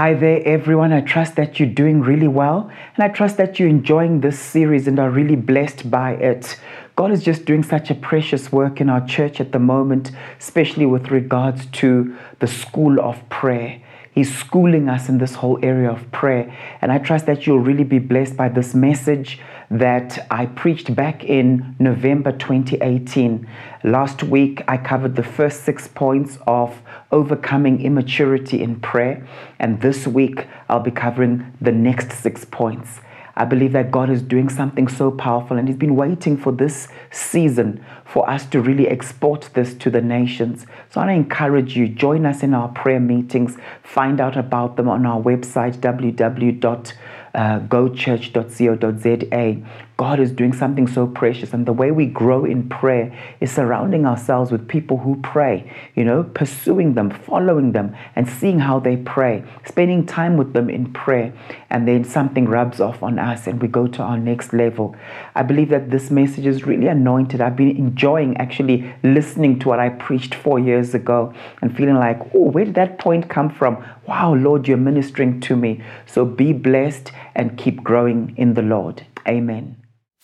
Hi there, everyone. I trust that you're doing really well, and I trust that you're enjoying this series and are really blessed by it. God is just doing such a precious work in our church at the moment, especially with regards to the school of prayer. He's schooling us in this whole area of prayer. And I trust that you'll really be blessed by this message that I preached back in November 2018. Last week, I covered the first six points of overcoming immaturity in prayer. And this week, I'll be covering the next six points. I believe that God is doing something so powerful, and He's been waiting for this season for us to really export this to the nations. So I encourage you, join us in our prayer meetings, find out about them on our website, www uh, gochurch.co.za. God is doing something so precious. And the way we grow in prayer is surrounding ourselves with people who pray, you know, pursuing them, following them, and seeing how they pray, spending time with them in prayer. And then something rubs off on us and we go to our next level. I believe that this message is really anointed. I've been enjoying actually listening to what I preached four years ago and feeling like, oh, where did that point come from? Wow, Lord, you're ministering to me. So be blessed and keep growing in the Lord. Amen.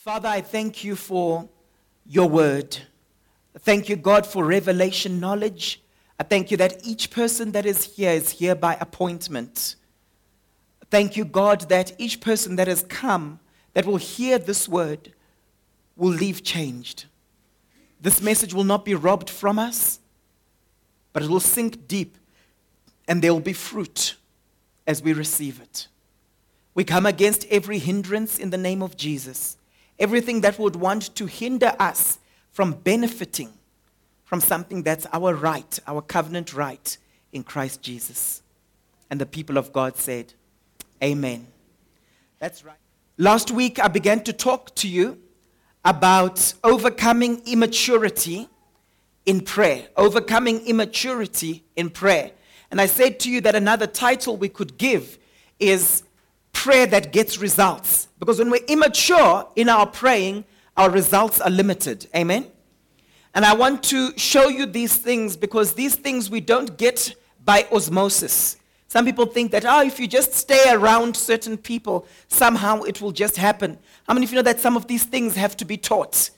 Father, I thank you for your word. Thank you, God, for revelation knowledge. I thank you that each person that is here is here by appointment. Thank you, God, that each person that has come that will hear this word will leave changed. This message will not be robbed from us, but it will sink deep and there will be fruit as we receive it. We come against every hindrance in the name of Jesus. Everything that would want to hinder us from benefiting from something that's our right, our covenant right in Christ Jesus. And the people of God said, Amen. That's right. Last week, I began to talk to you about overcoming immaturity in prayer. Overcoming immaturity in prayer. And I said to you that another title we could give is prayer that gets results. Because when we're immature in our praying, our results are limited. Amen? And I want to show you these things because these things we don't get by osmosis. Some people think that, oh, if you just stay around certain people, somehow it will just happen. How many of you know that some of these things have to be taught?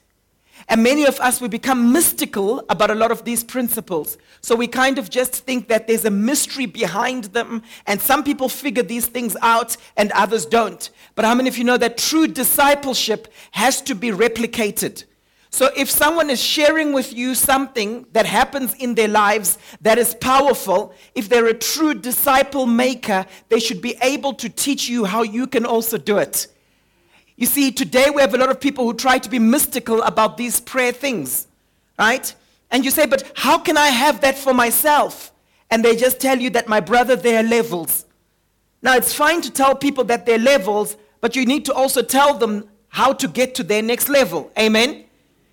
And many of us, we become mystical about a lot of these principles. So we kind of just think that there's a mystery behind them, and some people figure these things out and others don't. But how many of you know that true discipleship has to be replicated? So if someone is sharing with you something that happens in their lives that is powerful, if they're a true disciple maker, they should be able to teach you how you can also do it. You see, today we have a lot of people who try to be mystical about these prayer things, right? And you say, but how can I have that for myself? And they just tell you that, my brother, there are levels. Now, it's fine to tell people that there are levels, but you need to also tell them how to get to their next level. Amen?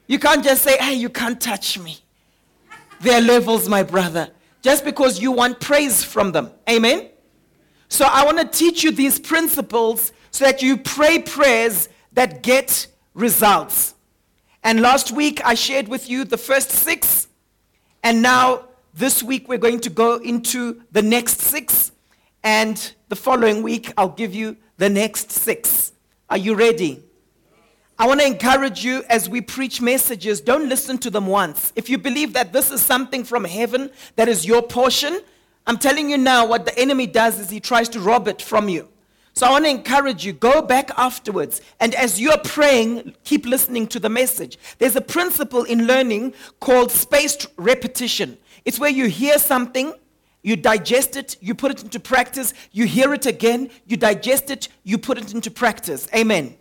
You can't just say, hey, you can't touch me. There are levels, my brother, just because you want praise from them. Amen? So I want to teach you these principles so that you pray prayers that get results. And last week I shared with you the first six, and now this week we're going to go into the next six, and the following week I'll give you the next six. Are you ready? I want to encourage you as we preach messages, don't listen to them once. If you believe that this is something from heaven that is your portion, I'm telling you now what the enemy does is he tries to rob it from you. So I want to encourage you, go back afterwards. And as you're praying, keep listening to the message. There's a principle in learning called spaced repetition. It's where you hear something, you digest it, you put it into practice, you hear it again, you digest it, you put it into practice. Amen.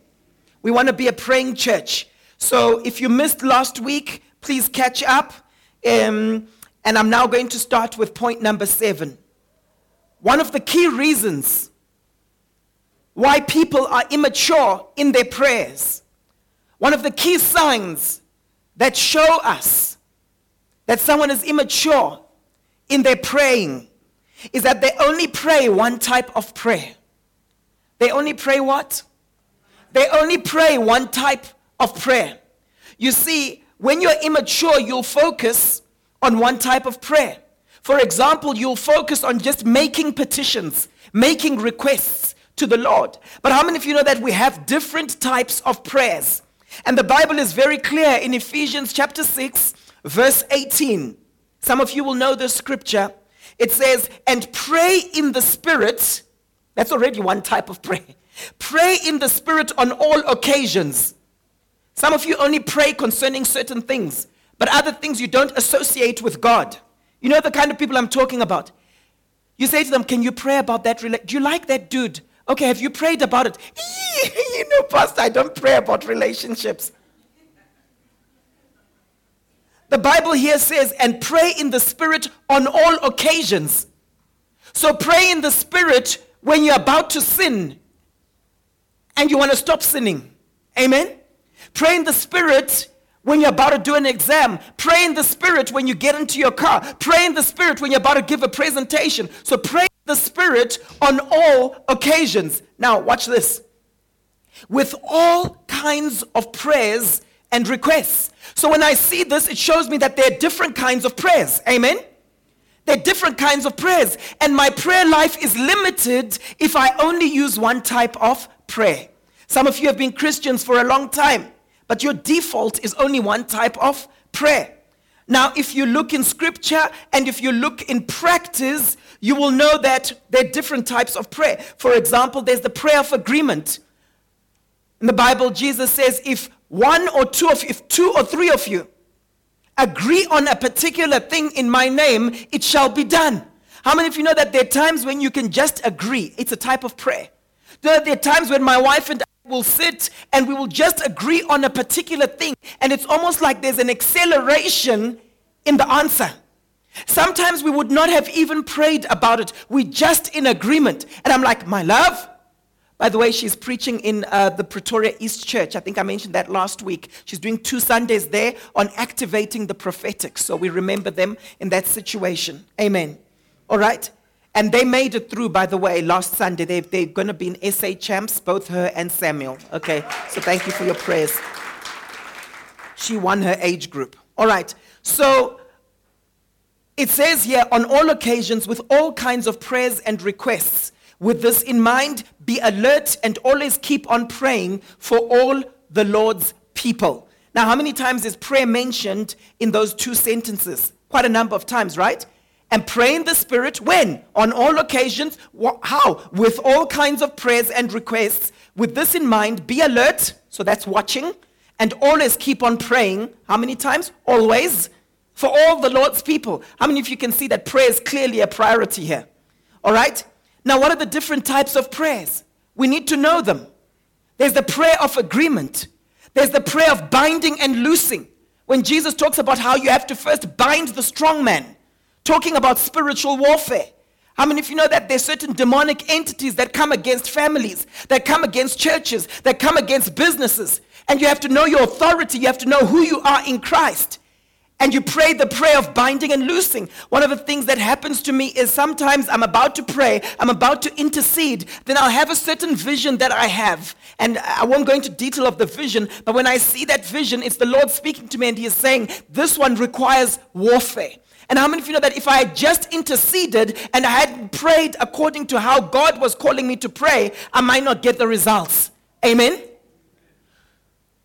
We want to be a praying church. So if you missed last week, please catch up. Um, and I'm now going to start with point number seven. One of the key reasons why people are immature in their prayers. One of the key signs that show us that someone is immature in their praying is that they only pray one type of prayer. They only pray what? They only pray one type of prayer. You see, when you're immature, you'll focus on one type of prayer. For example, you'll focus on just making petitions, making requests to the Lord. But how many of you know that we have different types of prayers? And the Bible is very clear in Ephesians chapter 6, verse 18. Some of you will know this scripture. It says, and pray in the Spirit. That's already one type of prayer. Pray in the Spirit on all occasions. Some of you only pray concerning certain things, but other things you don't associate with God. You know the kind of people I'm talking about. You say to them, Can you pray about that? Do you like that dude? Okay, have you prayed about it? you know, Pastor, I don't pray about relationships. The Bible here says, and pray in the Spirit on all occasions. So pray in the Spirit when you're about to sin and you want to stop sinning. Amen? Pray in the Spirit when you're about to do an exam. Pray in the Spirit when you get into your car. Pray in the Spirit when you're about to give a presentation. So pray the Spirit on all occasions. Now, watch this. With all kinds of prayers and requests. So when I see this, it shows me that there are different kinds of prayers. Amen? There are different kinds of prayers. And my prayer life is limited if I only use one type of prayer. Some of you have been Christians for a long time, but your default is only one type of prayer. Now, if you look in scripture and if you look in practice, you will know that there are different types of prayer. For example, there's the prayer of agreement. In the Bible, Jesus says, if one or two of if two or three of you agree on a particular thing in my name, it shall be done. How many of you know that there are times when you can just agree? It's a type of prayer. There are times when my wife and I will sit and we will just agree on a particular thing, and it's almost like there's an acceleration in the answer. Sometimes we would not have even prayed about it. We're just in agreement. And I'm like, my love. By the way, she's preaching in uh, the Pretoria East Church. I think I mentioned that last week. She's doing two Sundays there on activating the prophetic. So we remember them in that situation. Amen. All right. And they made it through, by the way, last Sunday. They, they're going to be in SA champs, both her and Samuel. Okay, so thank you for your prayers. She won her age group. All right, so it says here, on all occasions, with all kinds of prayers and requests. With this in mind, be alert and always keep on praying for all the Lord's people. Now, how many times is prayer mentioned in those two sentences? Quite a number of times, right? and pray in the Spirit when? On all occasions. How? With all kinds of prayers and requests. With this in mind, be alert. So that's watching. And always keep on praying. How many times? Always. For all the Lord's people. How many of you can see that prayer is clearly a priority here? All right? Now, what are the different types of prayers? We need to know them. There's the prayer of agreement, there's the prayer of binding and loosing. When Jesus talks about how you have to first bind the strong man, talking about spiritual warfare. How many of you know that there's certain demonic entities that come against families, that come against churches, that come against businesses? And you have to know your authority, you have to know who you are in Christ. And you pray the prayer of binding and loosing. One of the things that happens to me is sometimes I'm about to pray, I'm about to intercede, then I'll have a certain vision that I have. And I won't go into detail of the vision, but when I see that vision, it's the Lord speaking to me and He is saying, This one requires warfare. And how many of you know that if I had just interceded and I had prayed according to how God was calling me to pray, I might not get the results? Amen?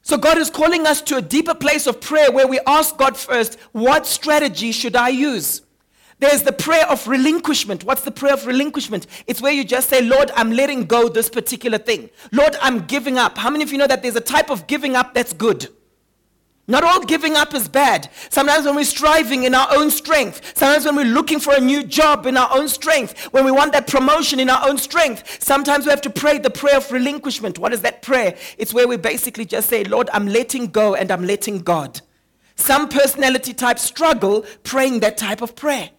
So God is calling us to a deeper place of prayer where we ask God first, what strategy should I use? There's the prayer of relinquishment. What's the prayer of relinquishment? It's where you just say, Lord, I'm letting go this particular thing. Lord, I'm giving up. How many of you know that there's a type of giving up that's good? Not all giving up is bad. Sometimes when we're striving in our own strength, sometimes when we're looking for a new job in our own strength, when we want that promotion in our own strength, sometimes we have to pray the prayer of relinquishment. What is that prayer? It's where we basically just say, Lord, I'm letting go and I'm letting God. Some personality types struggle praying that type of prayer.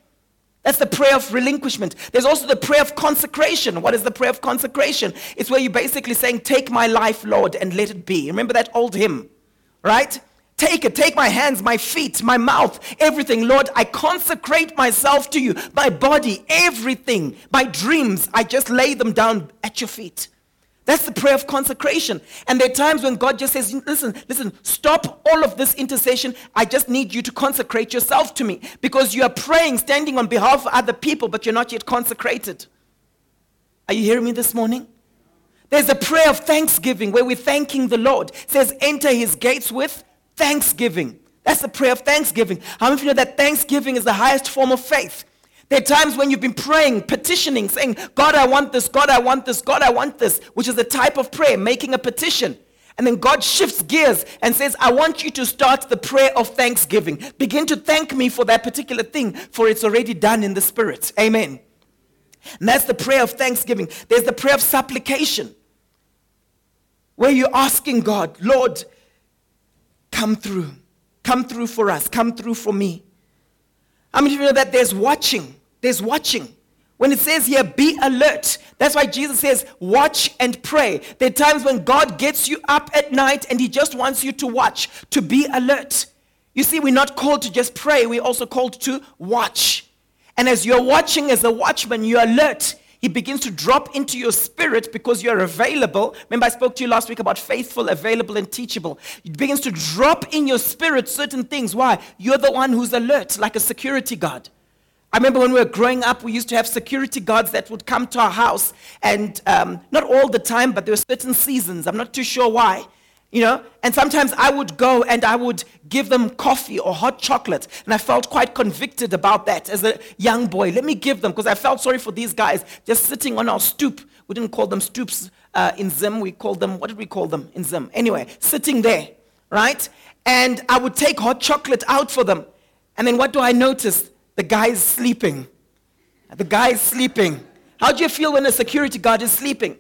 That's the prayer of relinquishment. There's also the prayer of consecration. What is the prayer of consecration? It's where you're basically saying, Take my life, Lord, and let it be. Remember that old hymn, right? Take it. Take my hands, my feet, my mouth, everything. Lord, I consecrate myself to you. My body, everything. My dreams, I just lay them down at your feet. That's the prayer of consecration. And there are times when God just says, listen, listen, stop all of this intercession. I just need you to consecrate yourself to me because you are praying, standing on behalf of other people, but you're not yet consecrated. Are you hearing me this morning? There's a prayer of thanksgiving where we're thanking the Lord. It says, enter his gates with thanksgiving. That's the prayer of thanksgiving. How many of you know that thanksgiving is the highest form of faith? There are times when you've been praying, petitioning, saying, God, I want this, God, I want this, God, I want this, which is a type of prayer, making a petition. And then God shifts gears and says, I want you to start the prayer of thanksgiving. Begin to thank me for that particular thing, for it's already done in the Spirit. Amen. And that's the prayer of thanksgiving. There's the prayer of supplication, where you're asking God, Lord, come through. Come through for us. Come through for me. How many of you know that there's watching? There's watching. When it says here, be alert, that's why Jesus says, watch and pray. There are times when God gets you up at night and He just wants you to watch, to be alert. You see, we're not called to just pray, we're also called to watch. And as you're watching as a watchman, you're alert. He begins to drop into your spirit because you're available. Remember, I spoke to you last week about faithful, available, and teachable. It begins to drop in your spirit certain things. Why? You're the one who's alert, like a security guard. I remember when we were growing up, we used to have security guards that would come to our house, and um, not all the time, but there were certain seasons. I'm not too sure why. You know, and sometimes I would go and I would give them coffee or hot chocolate. And I felt quite convicted about that as a young boy. Let me give them, because I felt sorry for these guys just sitting on our stoop. We didn't call them stoops uh, in Zim. We called them, what did we call them in Zim? Anyway, sitting there, right? And I would take hot chocolate out for them. And then what do I notice? The guy is sleeping. The guy is sleeping. How do you feel when a security guard is sleeping?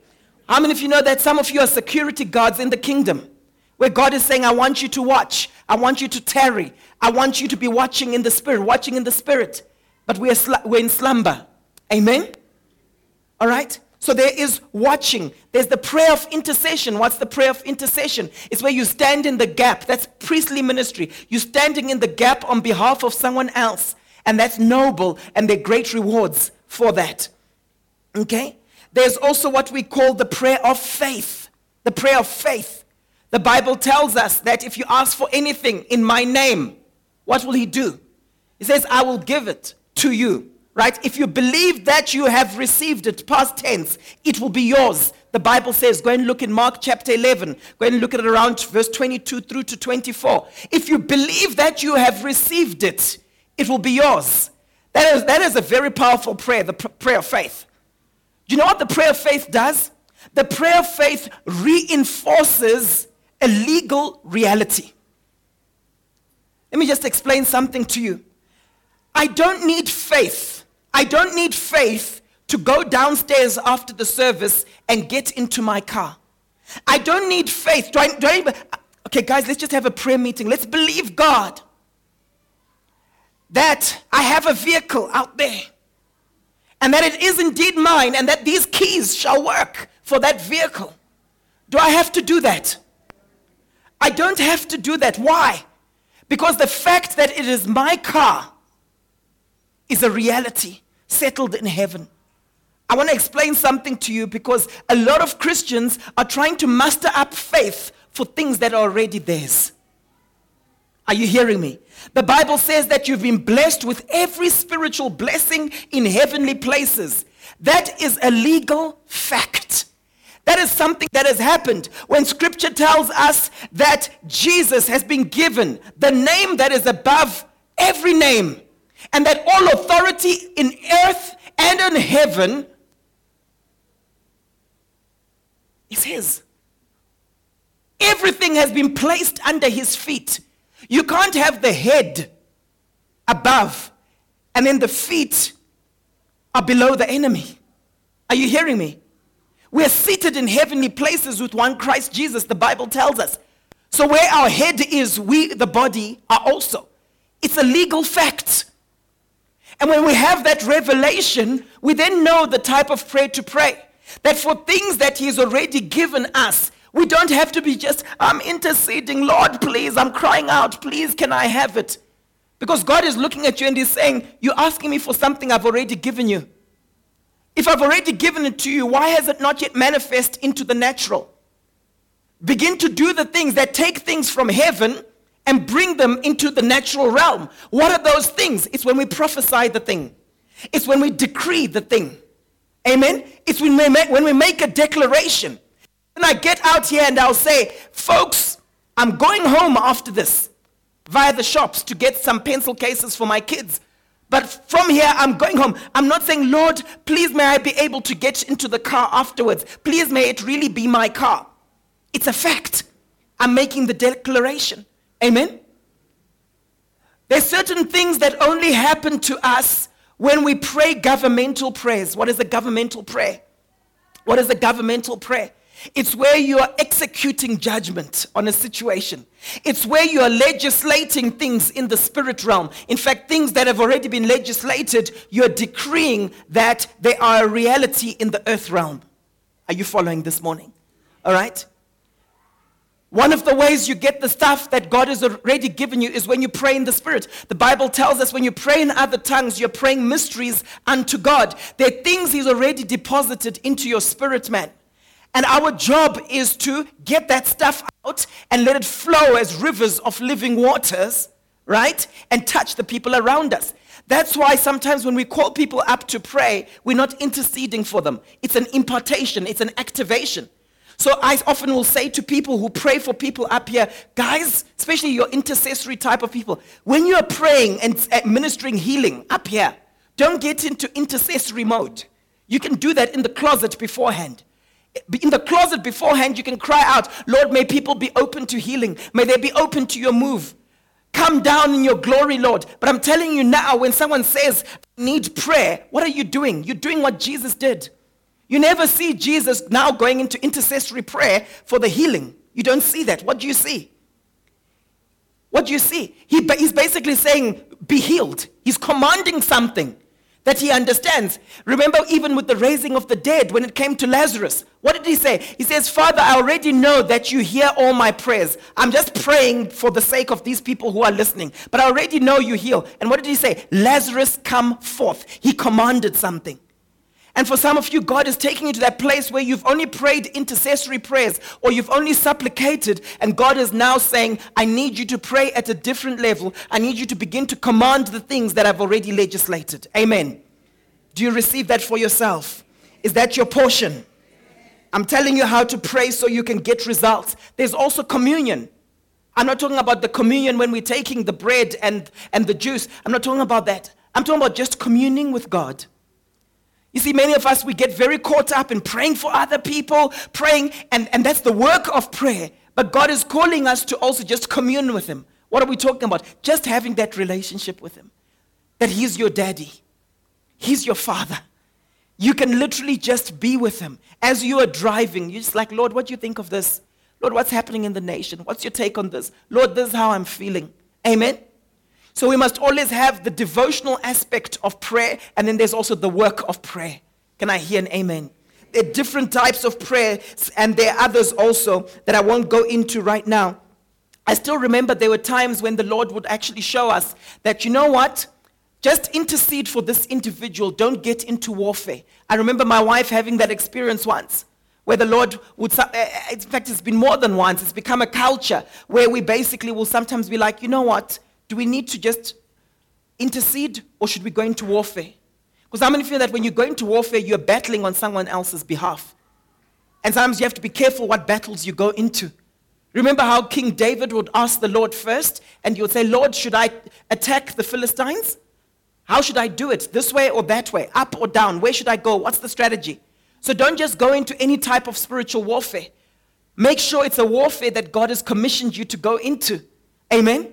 How many of you know that some of you are security guards in the kingdom? Where God is saying, I want you to watch. I want you to tarry. I want you to be watching in the spirit, watching in the spirit. But we are sl- we're in slumber. Amen? All right? So there is watching. There's the prayer of intercession. What's the prayer of intercession? It's where you stand in the gap. That's priestly ministry. You're standing in the gap on behalf of someone else. And that's noble, and there are great rewards for that. Okay? There's also what we call the prayer of faith. The prayer of faith. The Bible tells us that if you ask for anything in my name, what will he do? He says, I will give it to you. Right? If you believe that you have received it, past tense, it will be yours. The Bible says, go and look in Mark chapter 11. Go and look at it around verse 22 through to 24. If you believe that you have received it, it will be yours. That is, that is a very powerful prayer, the pr- prayer of faith. Do you know what the prayer of faith does? The prayer of faith reinforces a legal reality. Let me just explain something to you. I don't need faith. I don't need faith to go downstairs after the service and get into my car. I don't need faith. Do I, do I, okay, guys, let's just have a prayer meeting. Let's believe God that I have a vehicle out there and that it is indeed mine and that these keys shall work for that vehicle. Do I have to do that? I don't have to do that. Why? Because the fact that it is my car is a reality settled in heaven. I want to explain something to you because a lot of Christians are trying to muster up faith for things that are already theirs. Are you hearing me? The Bible says that you've been blessed with every spiritual blessing in heavenly places. That is a legal fact. That is something that has happened when scripture tells us that Jesus has been given the name that is above every name, and that all authority in earth and in heaven is His. Everything has been placed under His feet. You can't have the head above and then the feet are below the enemy. Are you hearing me? We're seated in heavenly places with one Christ Jesus, the Bible tells us. So where our head is, we, the body, are also. It's a legal fact. And when we have that revelation, we then know the type of prayer to pray. That for things that He has already given us, we don't have to be just, I'm interceding, Lord, please, I'm crying out, please, can I have it? Because God is looking at you and He's saying, You're asking me for something I've already given you. If I've already given it to you, why has it not yet manifest into the natural? Begin to do the things that take things from heaven and bring them into the natural realm. What are those things? It's when we prophesy the thing, it's when we decree the thing. Amen? It's when we make, when we make a declaration. And I get out here and I'll say, folks, I'm going home after this via the shops to get some pencil cases for my kids. But from here, I'm going home. I'm not saying, Lord, please may I be able to get into the car afterwards. Please may it really be my car. It's a fact. I'm making the declaration. Amen? There's certain things that only happen to us when we pray governmental prayers. What is a governmental prayer? What is a governmental prayer? It's where you are executing judgment on a situation. It's where you are legislating things in the spirit realm. In fact, things that have already been legislated, you're decreeing that they are a reality in the earth realm. Are you following this morning? All right? One of the ways you get the stuff that God has already given you is when you pray in the Spirit. The Bible tells us when you pray in other tongues, you're praying mysteries unto God. There are things He's already deposited into your spirit, man. And our job is to get that stuff out and let it flow as rivers of living waters, right? And touch the people around us. That's why sometimes when we call people up to pray, we're not interceding for them. It's an impartation, it's an activation. So I often will say to people who pray for people up here, guys, especially your intercessory type of people, when you are praying and administering healing up here, don't get into intercessory mode. You can do that in the closet beforehand in the closet beforehand, you can cry out, Lord, may people be open to healing. May they be open to your move. Come down in your glory, Lord. But I'm telling you now, when someone says, need prayer, what are you doing? You're doing what Jesus did. You never see Jesus now going into intercessory prayer for the healing. You don't see that. What do you see? What do you see? He, he's basically saying, be healed. He's commanding something that he understands. Remember, even with the raising of the dead, when it came to Lazarus, what did he say? He says, Father, I already know that you hear all my prayers. I'm just praying for the sake of these people who are listening, but I already know you heal. And what did he say? Lazarus, come forth. He commanded something. And for some of you, God is taking you to that place where you've only prayed intercessory prayers or you've only supplicated, and God is now saying, I need you to pray at a different level. I need you to begin to command the things that I've already legislated. Amen. Do you receive that for yourself? Is that your portion? I'm telling you how to pray so you can get results. There's also communion. I'm not talking about the communion when we're taking the bread and, and the juice. I'm not talking about that. I'm talking about just communing with God. You see, many of us, we get very caught up in praying for other people, praying, and, and that's the work of prayer. But God is calling us to also just commune with Him. What are we talking about? Just having that relationship with Him. That He's your daddy, He's your father. You can literally just be with Him. As you are driving, you're just like, Lord, what do you think of this? Lord, what's happening in the nation? What's your take on this? Lord, this is how I'm feeling. Amen. So we must always have the devotional aspect of prayer, and then there's also the work of prayer. Can I hear an amen? There are different types of prayer, and there are others also that I won't go into right now. I still remember there were times when the Lord would actually show us that, you know what? Just intercede for this individual. Don't get into warfare. I remember my wife having that experience once where the Lord would, eh, eh, in fact, it's been more than once. It's become a culture where we basically will sometimes be like, you know what? Do we need to just intercede or should we go into warfare? Because how many feel that when you go into warfare, you're battling on someone else's behalf? And sometimes you have to be careful what battles you go into. Remember how King David would ask the Lord first, and he would say, Lord, should I attack the Philistines? How should I do it? This way or that way? Up or down? Where should I go? What's the strategy? So don't just go into any type of spiritual warfare. Make sure it's a warfare that God has commissioned you to go into. Amen?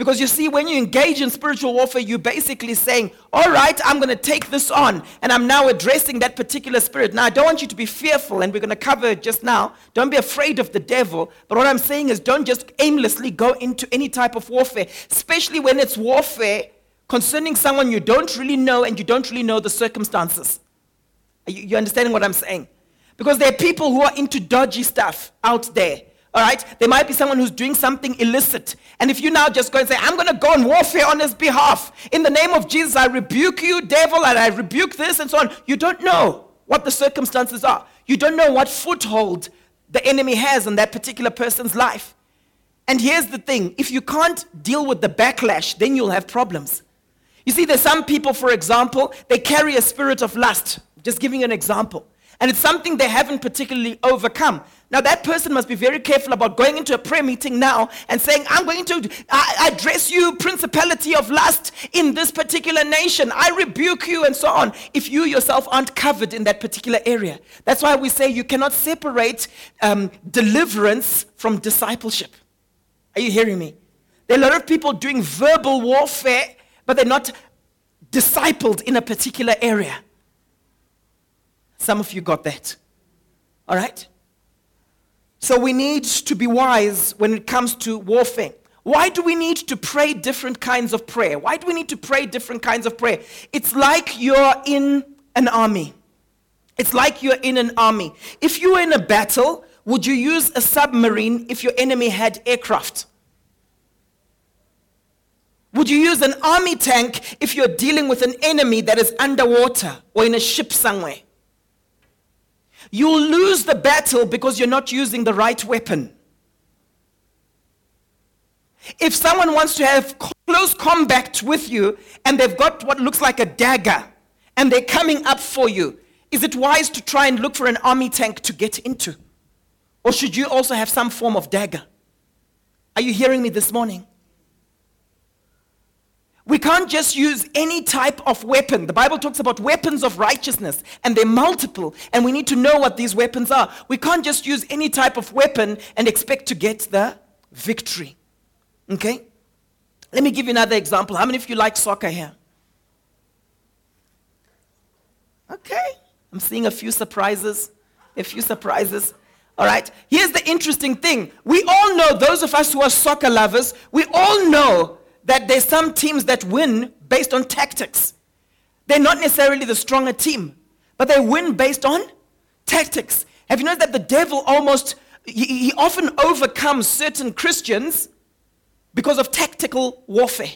Because you see, when you engage in spiritual warfare, you're basically saying, All right, I'm going to take this on. And I'm now addressing that particular spirit. Now, I don't want you to be fearful, and we're going to cover it just now. Don't be afraid of the devil. But what I'm saying is, don't just aimlessly go into any type of warfare, especially when it's warfare concerning someone you don't really know and you don't really know the circumstances. Are you, you understanding what I'm saying? Because there are people who are into dodgy stuff out there All right? There might be someone who's doing something illicit. And if you now just go and say, I'm going to go on warfare on his behalf, in the name of Jesus, I rebuke you, devil, and I rebuke this, and so on, you don't know what the circumstances are. You don't know what foothold the enemy has on that particular person's life. And here's the thing if you can't deal with the backlash, then you'll have problems. You see, there's some people, for example, they carry a spirit of lust. Just giving you an example and it's something they haven't particularly overcome. Now, that person must be very careful about going into a prayer meeting now and saying, I'm going to address you, principality of lust, in this particular nation. I rebuke you, and so on, if you yourself aren't covered in that particular area. That's why we say you cannot separate um, deliverance from discipleship. Are you hearing me? There are a lot of people doing verbal warfare, but they're not discipled in a particular area. Some of you got that. All right? So we need to be wise when it comes to warfare. Why do we need to pray different kinds of prayer? Why do we need to pray different kinds of prayer? It's like you're in an army. It's like you're in an army. If you were in a battle, would you use a submarine if your enemy had aircraft? Would you use an army tank if you're dealing with an enemy that is underwater or in a ship somewhere? You'll lose the battle because you're not using the right weapon. If someone wants to have close combat with you and they've got what looks like a dagger and they're coming up for you, is it wise to try and look for an army tank to get into? Or should you also have some form of dagger? Are you hearing me this morning? We can't just use any type of weapon. The Bible talks about weapons of righteousness, and they're multiple, and we need to know what these weapons are. We can't just use any type of weapon and expect to get the victory. Okay? Let me give you another example. How many of you like soccer here? Okay. I'm seeing a few surprises. A few surprises. All right. Here's the interesting thing. We all know, those of us who are soccer lovers, we all know that there's some teams that win based on tactics. They're not necessarily the stronger team, but they win based on tactics. Have you noticed that the devil almost, he, he often overcomes certain Christians because of tactical warfare?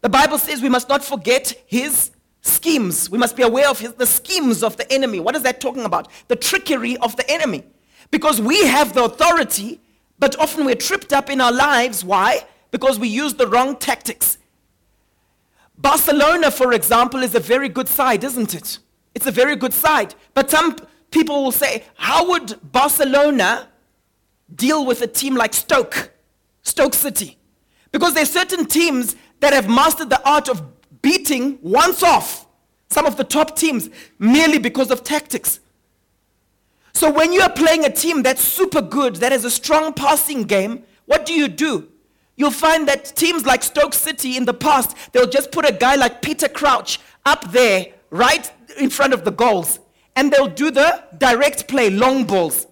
The Bible says we must not forget his schemes. We must be aware of his, the schemes of the enemy. What is that talking about? The trickery of the enemy. Because we have the authority, but often we're tripped up in our lives. Why? Because we use the wrong tactics. Barcelona, for example, is a very good side, isn't it? It's a very good side. But some people will say, how would Barcelona deal with a team like Stoke, Stoke City? Because there are certain teams that have mastered the art of beating once off some of the top teams merely because of tactics. So when you are playing a team that's super good, that has a strong passing game, what do you do? You'll find that teams like Stoke City in the past, they'll just put a guy like Peter Crouch up there, right in front of the goals, and they'll do the direct play, long balls.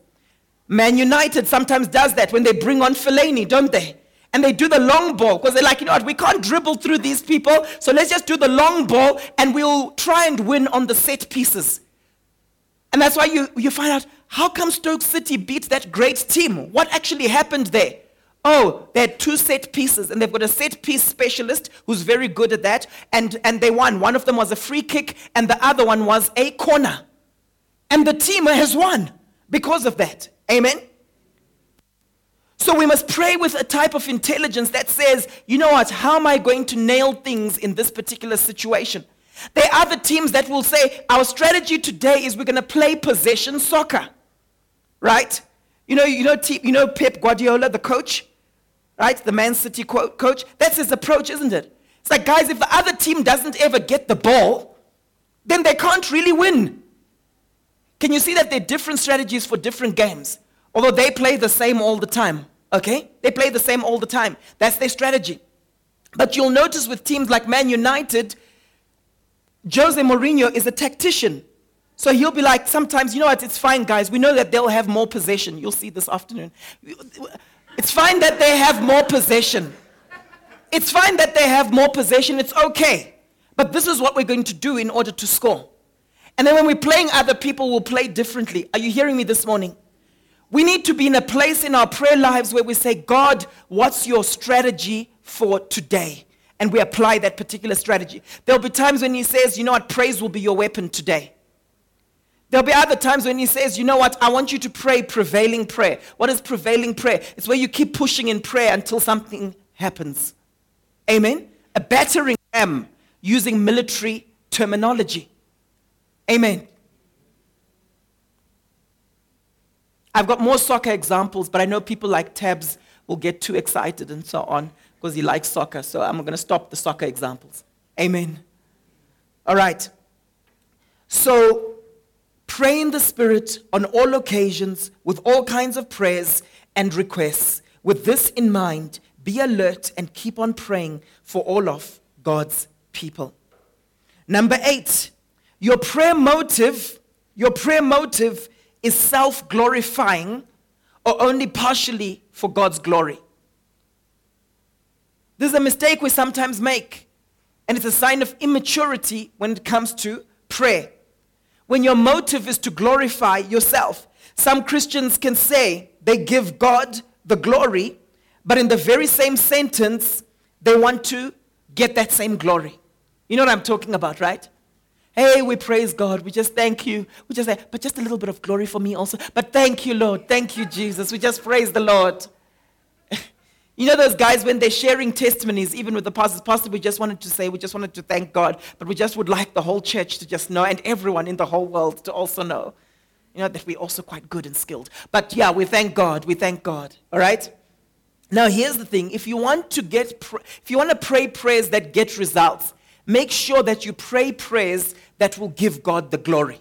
Man United sometimes does that when they bring on Fellaini, don't they? And they do the long ball because they're like, you know what, we can't dribble through these people, so let's just do the long ball and we'll try and win on the set pieces. And that's why you, you find out how come Stoke City beat that great team? What actually happened there? Oh, they had two set pieces, and they've got a set piece specialist who's very good at that, and, and they won. One of them was a free kick, and the other one was a corner. And the team has won because of that. Amen? So we must pray with a type of intelligence that says, you know what, how am I going to nail things in this particular situation? There are other teams that will say, our strategy today is we're going to play possession soccer. Right? You know, you know, you know Pep Guardiola, the coach? Right? The Man City coach. That's his approach, isn't it? It's like, guys, if the other team doesn't ever get the ball, then they can't really win. Can you see that they're different strategies for different games? Although they play the same all the time, okay? They play the same all the time. That's their strategy. But you'll notice with teams like Man United, Jose Mourinho is a tactician. So he'll be like, sometimes, you know what, it's fine, guys. We know that they'll have more possession. You'll see this afternoon. It's fine that they have more possession. It's fine that they have more possession. It's okay. But this is what we're going to do in order to score. And then when we're playing other people, we'll play differently. Are you hearing me this morning? We need to be in a place in our prayer lives where we say, God, what's your strategy for today? And we apply that particular strategy. There'll be times when He says, you know what, praise will be your weapon today. There'll be other times when He says, you know what, I want you to pray prevailing prayer. What is prevailing prayer? It's where you keep pushing in prayer until something happens. Amen? A battering ram using military terminology. Amen. I've got more soccer examples, but I know people like Tabs will get too excited and so on because he likes soccer. So I'm going to stop the soccer examples. Amen. All right. So pray in the Spirit on all occasions with all kinds of prayers and requests. With this in mind, be alert and keep on praying for all of God's people. Number eight, your prayer motive, your prayer motive is self glorifying or only partially for God's glory. This is a mistake we sometimes make, and it's a sign of immaturity when it comes to prayer. When your motive is to glorify yourself, some Christians can say they give God the glory, but in the very same sentence, they want to get that same glory. You know what I'm talking about, right? Hey, we praise God. We just thank you. We just say, but just a little bit of glory for me also. But thank you, Lord. Thank you, Jesus. We just praise the Lord. You know those guys when they're sharing testimonies, even with the pastors, Pastor, we just wanted to say, we just wanted to thank God, but we just would like the whole church to just know and everyone in the whole world to also know, you know, that we're also quite good and skilled. But yeah, we thank God. We thank God. All right? Now, here's the thing. If you want to get, if you want to pray prayers that get results, make sure that you pray prayers that will give God the glory.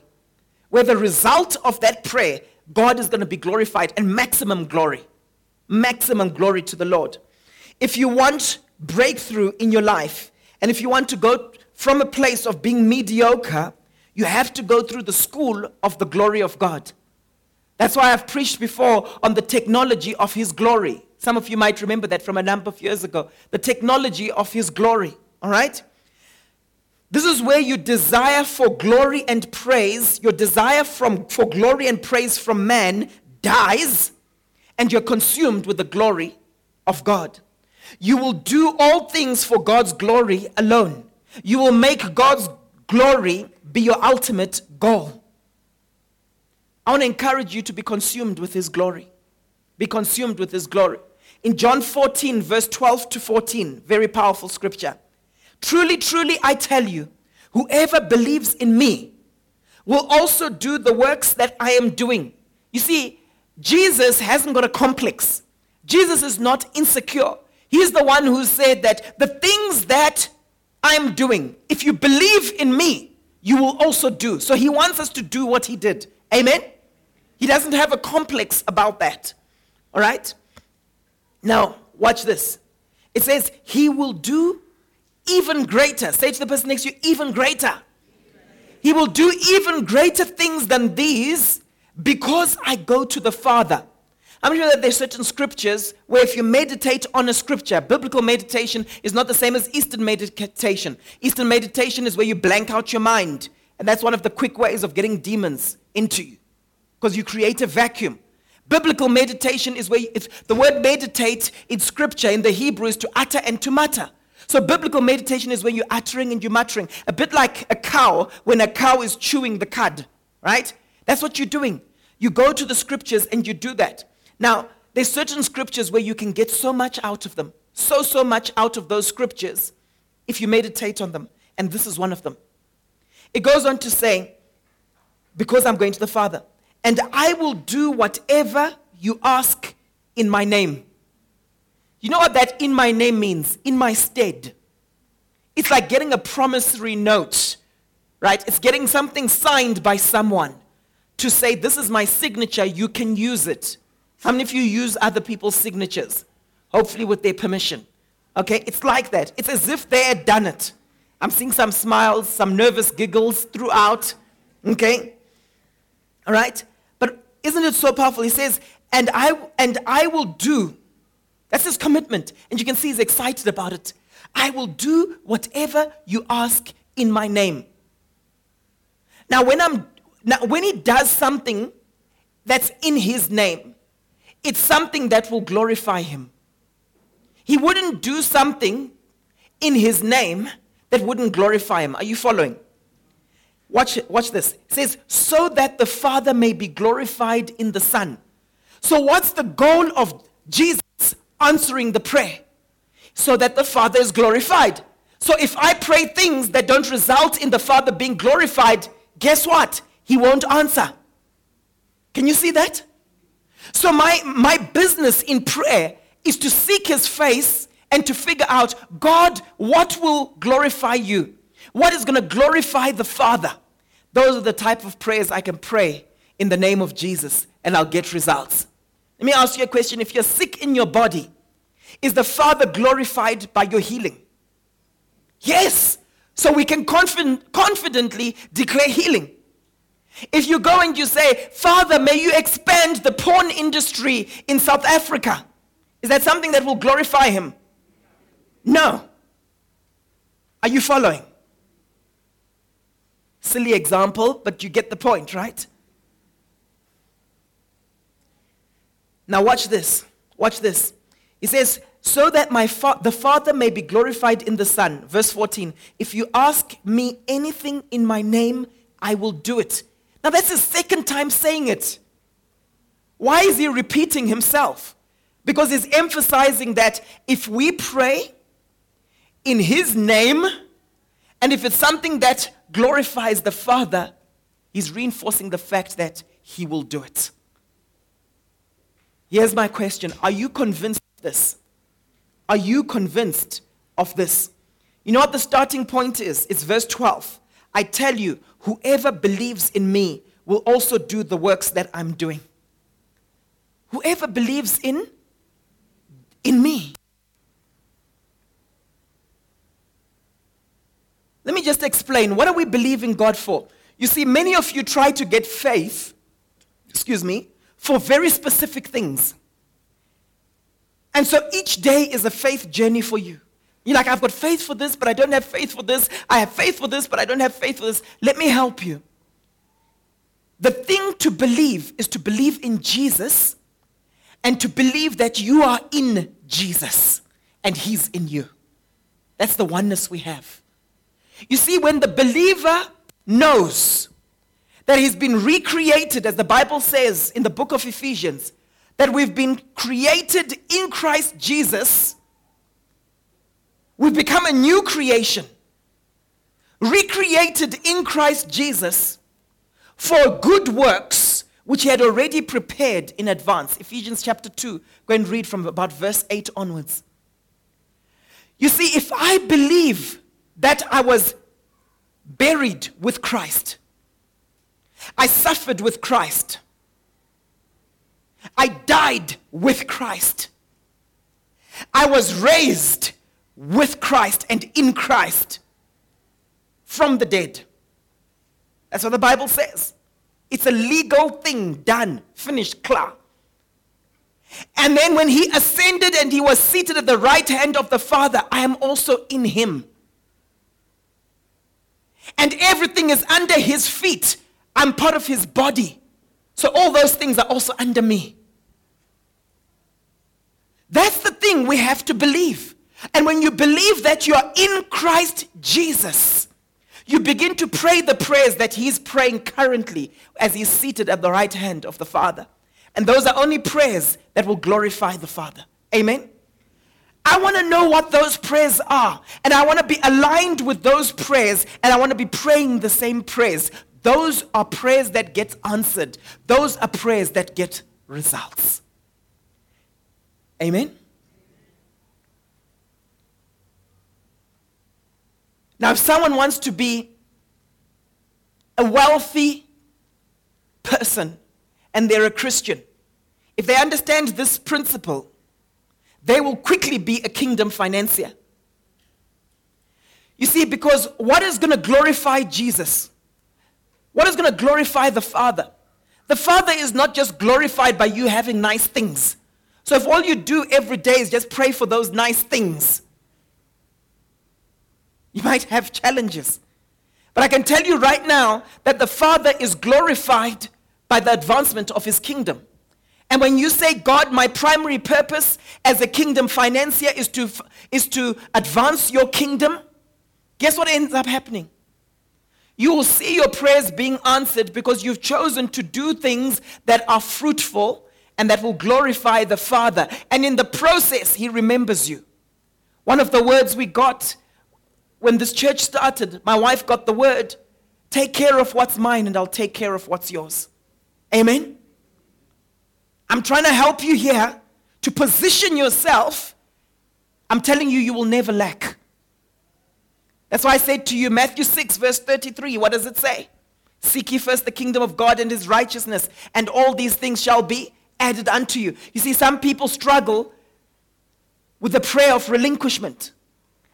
Where the result of that prayer, God is going to be glorified and maximum glory. Maximum glory to the Lord. If you want breakthrough in your life, and if you want to go from a place of being mediocre, you have to go through the school of the glory of God. That's why I've preached before on the technology of His glory. Some of you might remember that from a number of years ago. The technology of His glory. All right? This is where your desire for glory and praise, your desire from, for glory and praise from man dies, and you're consumed with the glory of God. You will do all things for God's glory alone. You will make God's glory be your ultimate goal. I want to encourage you to be consumed with His glory. Be consumed with His glory. In John 14, verse 12 to 14, very powerful scripture. Truly, truly, I tell you, whoever believes in me will also do the works that I am doing. You see, Jesus hasn't got a complex. Jesus is not insecure. He's the one who said that the things that I'm doing, if you believe in me, you will also do. So he wants us to do what he did. Amen? He doesn't have a complex about that. All right? Now, watch this. It says, He will do even greater. Say to the person next to you, even greater. He will do even greater things than these because I go to the Father. I'm sure that there's certain scriptures where if you meditate on a scripture, biblical meditation is not the same as Eastern meditation. Eastern meditation is where you blank out your mind. And that's one of the quick ways of getting demons into you because you create a vacuum. Biblical meditation is where you, the word meditate in scripture in the Hebrew is to utter and to mutter. So, biblical meditation is when you're uttering and you're muttering, a bit like a cow when a cow is chewing the cud, right? That's what you're doing. You go to the scriptures and you do that. Now, there's certain scriptures where you can get so much out of them, so, so much out of those scriptures if you meditate on them. And this is one of them. It goes on to say, Because I'm going to the Father, and I will do whatever you ask in my name. You know what that in my name means? In my stead. It's like getting a promissory note, right? It's getting something signed by someone to say, This is my signature, you can use it. How many of you use other people's signatures? Hopefully, with their permission. Okay, it's like that. It's as if they had done it. I'm seeing some smiles, some nervous giggles throughout. Okay? All right? But isn't it so powerful? He says, and I, and I will do that's his commitment. And you can see he's excited about it. I will do whatever you ask in my name. Now, when, I'm, now, when he does something that's in his name, it's something that will glorify him. He wouldn't do something in his name that wouldn't glorify him. Are you following? Watch, watch this. It says, so that the Father may be glorified in the Son. So, what's the goal of Jesus answering the prayer? So that the Father is glorified. So, if I pray things that don't result in the Father being glorified, guess what? He won't answer. Can you see that? So, my, my business in prayer is to seek His face and to figure out God, what will glorify you? What is going to glorify the Father? Those are the type of prayers I can pray in the name of Jesus and I'll get results. Let me ask you a question. If you're sick in your body, is the Father glorified by your healing? Yes. So we can confident, confidently declare healing. If you go and you say, Father, may you expand the porn industry in South Africa, is that something that will glorify Him? No. Are you following? Silly example, but you get the point, right? Now, watch this. Watch this. He says, so that my fa- the Father may be glorified in the Son. Verse 14. If you ask me anything in my name, I will do it. Now, that's the second time saying it. Why is he repeating himself? Because he's emphasizing that if we pray in his name, and if it's something that glorifies the Father, he's reinforcing the fact that he will do it. Here's my question Are you convinced of this? Are you convinced of this? You know what the starting point is? It's verse 12. I tell you, whoever believes in me will also do the works that I'm doing. Whoever believes in in me. Let me just explain. What are we believing God for? You see, many of you try to get faith, excuse me, for very specific things. And so each day is a faith journey for you. You're like, I've got faith for this, but I don't have faith for this. I have faith for this, but I don't have faith for this. Let me help you. The thing to believe is to believe in Jesus and to believe that you are in Jesus and He's in you. That's the oneness we have. You see, when the believer knows that he's been recreated, as the Bible says in the book of Ephesians, that we've been created in Christ Jesus, we've become a new creation, recreated in Christ Jesus for good works which he had already prepared in advance. Ephesians chapter 2, go and read from about verse 8 onwards. You see, if I believe that I was buried with Christ. I suffered with Christ. I died with Christ. I was raised with Christ and in Christ from the dead. That's what the Bible says. It's a legal thing, done, finished, klar. And then when he ascended and he was seated at the right hand of the Father, I am also in him. And everything is under his feet. I'm part of his body. So all those things are also under me. That's the thing we have to believe. And when you believe that you are in Christ Jesus, you begin to pray the prayers that he's praying currently as he's seated at the right hand of the Father. And those are only prayers that will glorify the Father. Amen? I want to know what those prayers are. And I want to be aligned with those prayers. And I want to be praying the same prayers. Those are prayers that get answered. Those are prayers that get results. Amen? Now, if someone wants to be a wealthy person and they're a Christian, if they understand this principle, they will quickly be a kingdom financier. You see, because what is going to glorify Jesus? What is going to glorify the Father? The Father is not just glorified by you having nice things. So if all you do every day is just pray for those nice things, you might have challenges. But I can tell you right now that the Father is glorified by the advancement of his kingdom. And when you say, God, my primary purpose as a kingdom financier is to, is to advance your kingdom, guess what ends up happening? You will see your prayers being answered because you've chosen to do things that are fruitful and that will glorify the Father. And in the process, He remembers you. One of the words we got when this church started, my wife got the word take care of what's mine and I'll take care of what's yours. Amen? I'm trying to help you here to position yourself. I'm telling you, you will never lack. That's why I said to you, Matthew 6, verse 33, what does it say? Seek ye first the kingdom of God and his righteousness, and all these things shall be added unto you. You see, some people struggle with the prayer of relinquishment.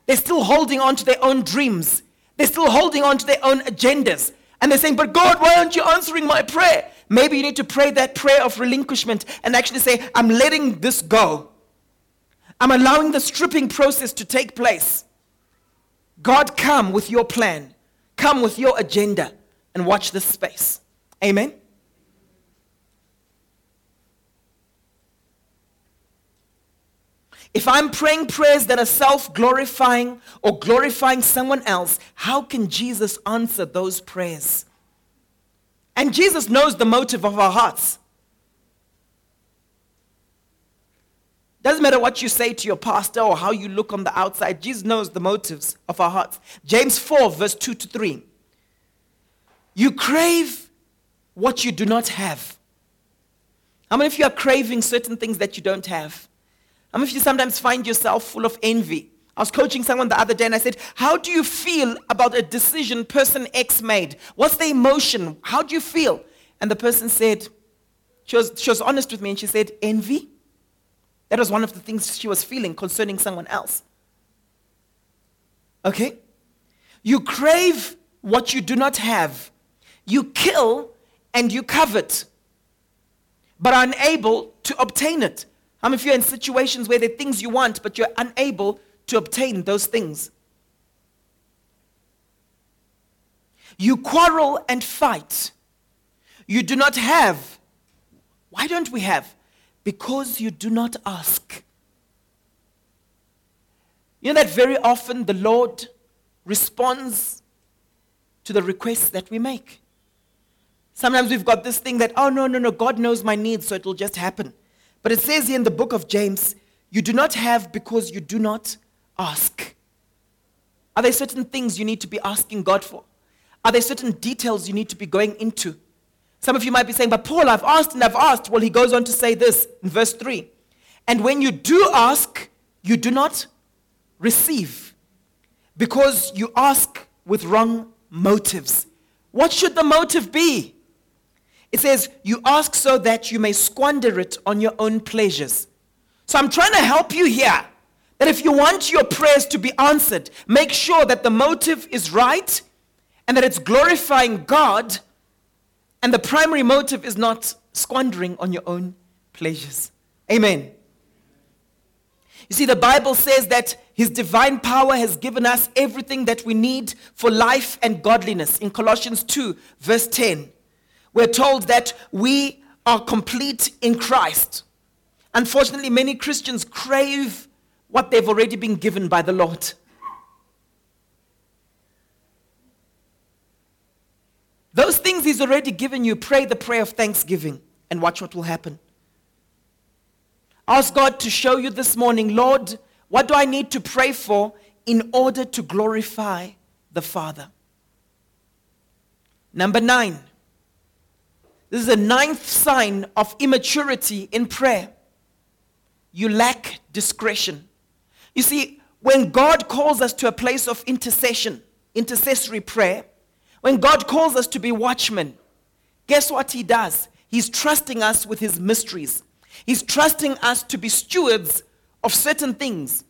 They're still holding on to their own dreams, they're still holding on to their own agendas. And they're saying, But God, why aren't you answering my prayer? Maybe you need to pray that prayer of relinquishment and actually say, I'm letting this go. I'm allowing the stripping process to take place. God, come with your plan, come with your agenda, and watch this space. Amen. If I'm praying prayers that are self glorifying or glorifying someone else, how can Jesus answer those prayers? And Jesus knows the motive of our hearts. Doesn't matter what you say to your pastor or how you look on the outside, Jesus knows the motives of our hearts. James 4, verse 2 to 3. You crave what you do not have. How many of you are craving certain things that you don't have? How many of you sometimes find yourself full of envy? I was coaching someone the other day and I said, How do you feel about a decision person X made? What's the emotion? How do you feel? And the person said, she was, she was honest with me and she said, Envy. That was one of the things she was feeling concerning someone else. Okay? You crave what you do not have, you kill and you covet, but are unable to obtain it. How many of you are in situations where there are things you want, but you're unable to obtain those things. You quarrel and fight. You do not have. Why don't we have? Because you do not ask. You know that very often the Lord responds to the requests that we make. Sometimes we've got this thing that, oh, no, no, no, God knows my needs, so it will just happen. But it says here in the book of James, you do not have because you do not ask? Are there certain things you need to be asking God for? Are there certain details you need to be going into? Some of you might be saying, But Paul, I've asked and I've asked. Well, he goes on to say this in verse 3 And when you do ask, you do not receive because you ask with wrong motives. What should the motive be? It says, You ask so that you may squander it on your own pleasures. So I'm trying to help you here that if you want your prayers to be answered, make sure that the motive is right and that it's glorifying God, and the primary motive is not squandering on your own pleasures. Amen. You see, the Bible says that His divine power has given us everything that we need for life and godliness. In Colossians 2, verse 10, we're told that we are complete in Christ. Unfortunately, many Christians crave what they've already been given by the Lord. Those things He's already given you, pray the prayer of thanksgiving and watch what will happen. Ask God to show you this morning, Lord, what do I need to pray for in order to glorify the Father? Number nine. This is the ninth sign of immaturity in prayer. You lack discretion. You see, when God calls us to a place of intercession, intercessory prayer, when God calls us to be watchmen, guess what He does? He's trusting us with His mysteries. He's trusting us to be stewards of certain things.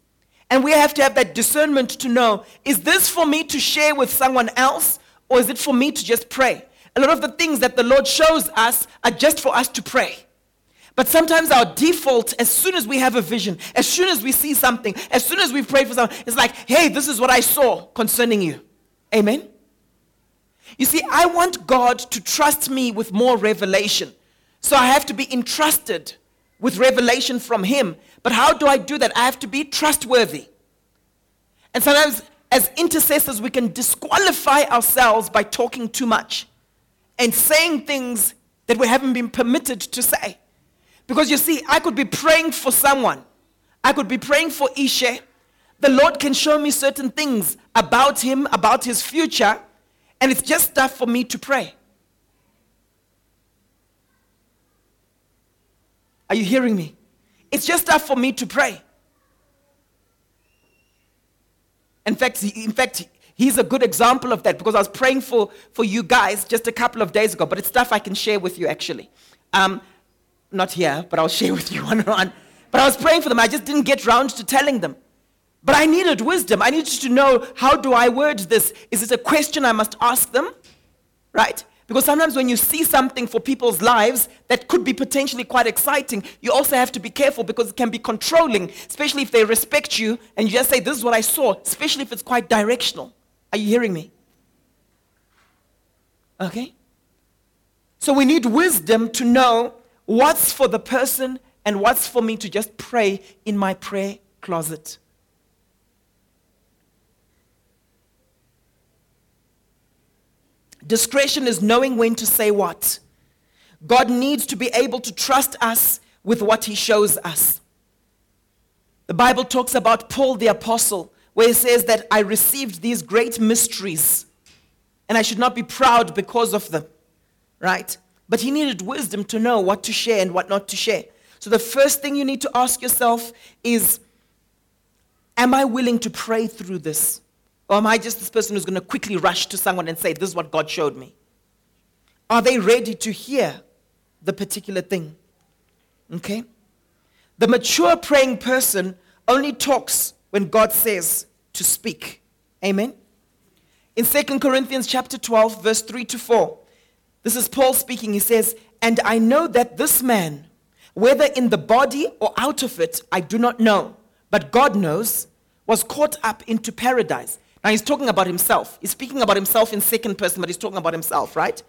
And we have to have that discernment to know is this for me to share with someone else or is it for me to just pray? A lot of the things that the Lord shows us are just for us to pray. But sometimes our default, as soon as we have a vision, as soon as we see something, as soon as we've prayed for something, it's like, hey, this is what I saw concerning you. Amen? You see, I want God to trust me with more revelation So I have to be entrusted with revelation from Him. But how do I do that? I have to be trustworthy. And sometimes, as intercessors, we can disqualify ourselves by talking too much and saying things that we haven't been permitted to say. Because you see, I could be praying for someone, I could be praying for Ishe. The Lord can show me certain things about him, about his future, and it's just stuff for me to pray. Are you hearing me? It's just stuff for me to pray. In fact, in fact, he's a good example of that because I was praying for, for you guys just a couple of days ago, but it's stuff I can share with you actually. Um, not here, but I'll share with you one on. But I was praying for them. I just didn't get round to telling them. But I needed wisdom. I needed to know how do I word this? Is it a question I must ask them? Right? Because sometimes when you see something for people's lives that could be potentially quite exciting, you also have to be careful because it can be controlling, especially if they respect you and you just say, This is what I saw, especially if it's quite directional. Are you hearing me? Okay? So we need wisdom to know what's for the person and what's for me to just pray in my prayer closet. Discretion is knowing when to say what. God needs to be able to trust us with what he shows us. The Bible talks about Paul the apostle, where he says that I received these great mysteries and I should not be proud because of them, right? But he needed wisdom to know what to share and what not to share. So the first thing you need to ask yourself is Am I willing to pray through this? Or am I just this person who's going to quickly rush to someone and say, This is what God showed me? Are they ready to hear the particular thing? Okay? The mature praying person only talks when God says to speak. Amen? In 2 Corinthians chapter 12, verse 3 to 4, this is Paul speaking. He says, And I know that this man, whether in the body or out of it, I do not know, but God knows, was caught up into paradise. Now he's talking about himself. He's speaking about himself in second person, but he's talking about himself, right?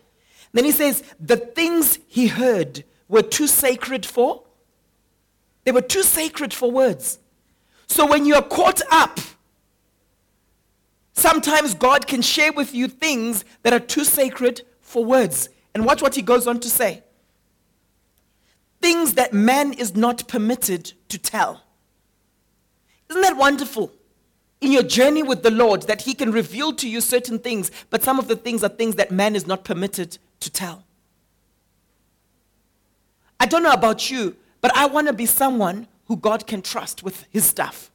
Then he says, the things he heard were too sacred for. They were too sacred for words. So when you are caught up, sometimes God can share with you things that are too sacred for words. And watch what he goes on to say things that man is not permitted to tell. Isn't that wonderful? in your journey with the Lord that He can reveal to you certain things, but some of the things are things that man is not permitted to tell. I don't know about you, but I want to be someone who God can trust with His stuff.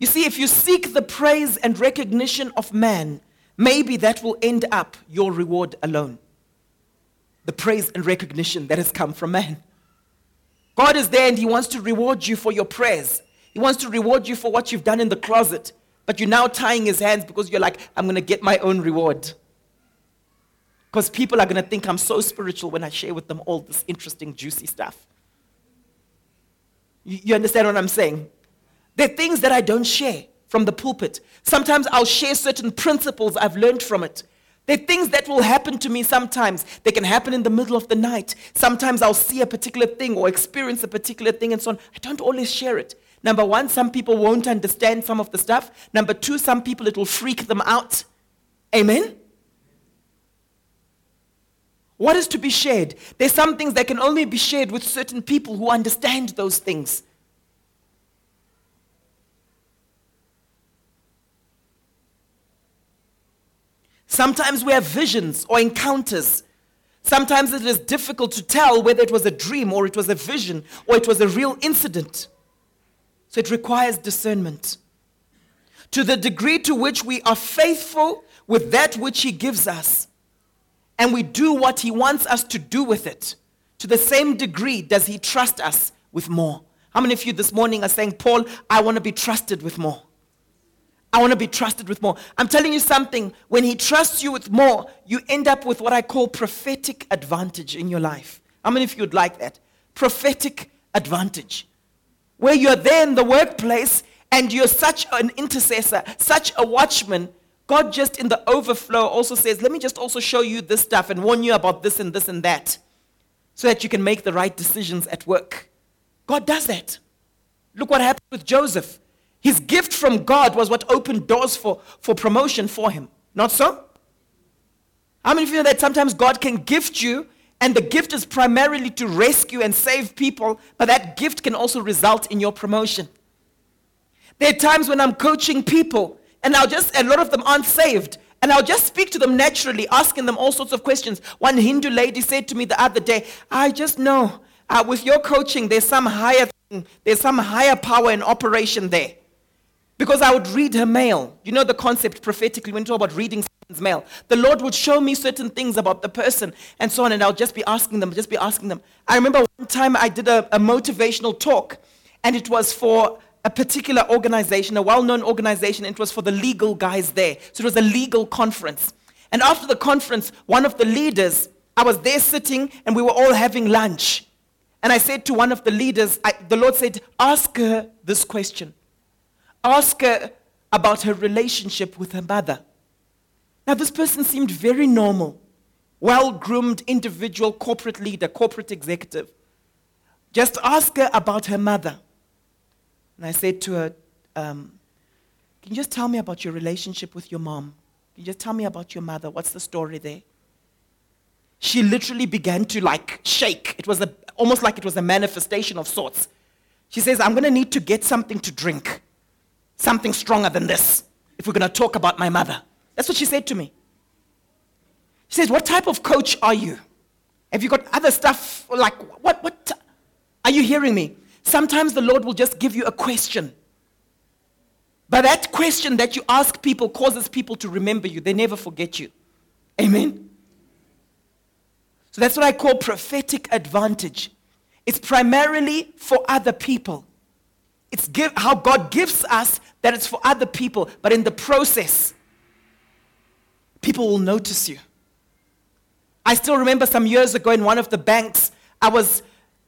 You see, if you seek the praise and recognition of man, maybe that will end up your reward alone. The praise and recognition that has come from man. God is there and He wants to reward you for your prayers. He wants to reward you for what you've done in the closet. But you're now tying His hands because you're like, I'm going to get my own reward. Because people are going to think I'm so spiritual when I share with them all this interesting, juicy stuff. You, you understand what I'm saying? There are things that I don't share from the pulpit. Sometimes I'll share certain principles I've learned from it. There are things that will happen to me sometimes. They can happen in the middle of the night. Sometimes I'll see a particular thing or experience a particular thing and so on. I don't always share it. Number one, some people won't understand some of the stuff. Number two, some people it will freak them out. Amen? What is to be shared? There's some things that can only be shared with certain people who understand those things. Sometimes we have visions or encounters. Sometimes it is difficult to tell whether it was a dream or it was a vision or it was a real incident. So it requires discernment. To the degree to which we are faithful with that which He gives us and we do what He wants us to do with it, to the same degree does He trust us with more. How many of you this morning are saying, Paul, I want to be trusted with more? I want to be trusted with more. I'm telling you something. When He trusts you with more, you end up with what I call prophetic advantage in your life. How many of you would like that? Prophetic advantage. Where you're there in the workplace and you're such an intercessor, such a watchman. God just in the overflow also says, let me just also show you this stuff and warn you about this and this and that so that you can make the right decisions at work. God does that. Look what happened with Joseph. His gift from God was what opened doors for, for promotion for him. Not so? How many of you know that sometimes God can gift you, and the gift is primarily to rescue and save people, but that gift can also result in your promotion? There are times when I'm coaching people, and I'll just, a lot of them aren't saved, and I'll just speak to them naturally, asking them all sorts of questions. One Hindu lady said to me the other day, I just know uh, with your coaching, there's some higher thing, there's some higher power in operation there. Because I would read her mail. You know the concept prophetically when you talk about reading someone's mail. The Lord would show me certain things about the person and so on, and I'll just be asking them, just be asking them. I remember one time I did a, a motivational talk, and it was for a particular organization, a well known organization. And it was for the legal guys there. So it was a legal conference. And after the conference, one of the leaders, I was there sitting, and we were all having lunch. And I said to one of the leaders, I, the Lord said, Ask her this question ask her about her relationship with her mother. Now, this person seemed very normal, well groomed individual, corporate leader, corporate executive. Just ask her about her mother. And I said to her, um, Can you just tell me about your relationship with your mom? Can you just tell me about your mother? What's the story there? She literally began to like shake. It was a, almost like it was a manifestation of sorts. She says, I'm going to need to get something to drink something stronger than this if we're going to talk about my mother. That's what she said to me. She says, What type of coach are you? Have you got other stuff? Like, what, what? Are you hearing me? Sometimes the Lord will just give you a question. But that question that you ask people causes people to remember you. They never forget you. Amen? So that's what I call prophetic advantage. It's primarily for other people. It's give, how God gives us that it's for other people, but in the process, people will notice you. I still remember some years ago in one of the banks, I was,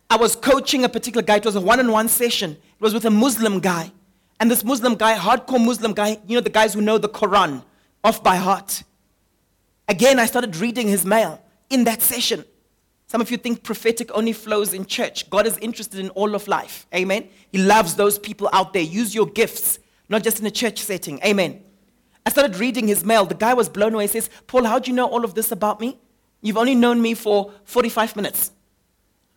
I was coaching a particular guy. It was a one on one session. It was with a Muslim guy. And this Muslim guy, hardcore Muslim guy, you know, the guys who know the Quran off by heart. Again, I started reading his mail in that session. Some of you think prophetic only flows in church. God is interested in all of life. Amen. He loves those people out there. Use your gifts, not just in a church setting. Amen. I started reading his mail. The guy was blown away. He says, Paul, how do you know all of this about me? You've only known me for 45 minutes.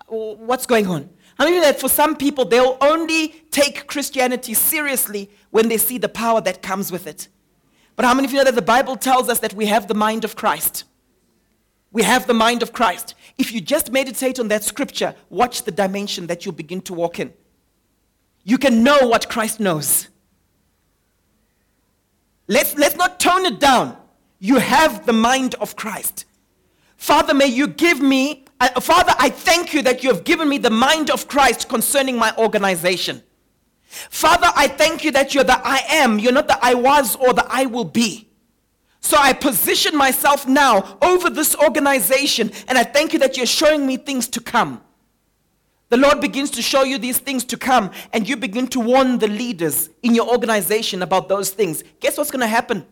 What's going on? I mean that for some people, they'll only take Christianity seriously when they see the power that comes with it. But how many of you know that the Bible tells us that we have the mind of Christ? We have the mind of Christ. If you just meditate on that scripture, watch the dimension that you'll begin to walk in. You can know what Christ knows. Let's, let's not tone it down. You have the mind of Christ. Father, may you give me, uh, Father, I thank you that you have given me the mind of Christ concerning my organization. Father, I thank you that you're the I am, you're not the I was or the I will be. So I position myself now over this organization, and I thank you that you're showing me things to come. The Lord begins to show you these things to come, and you begin to warn the leaders in your organization about those things. Guess what's going to happen?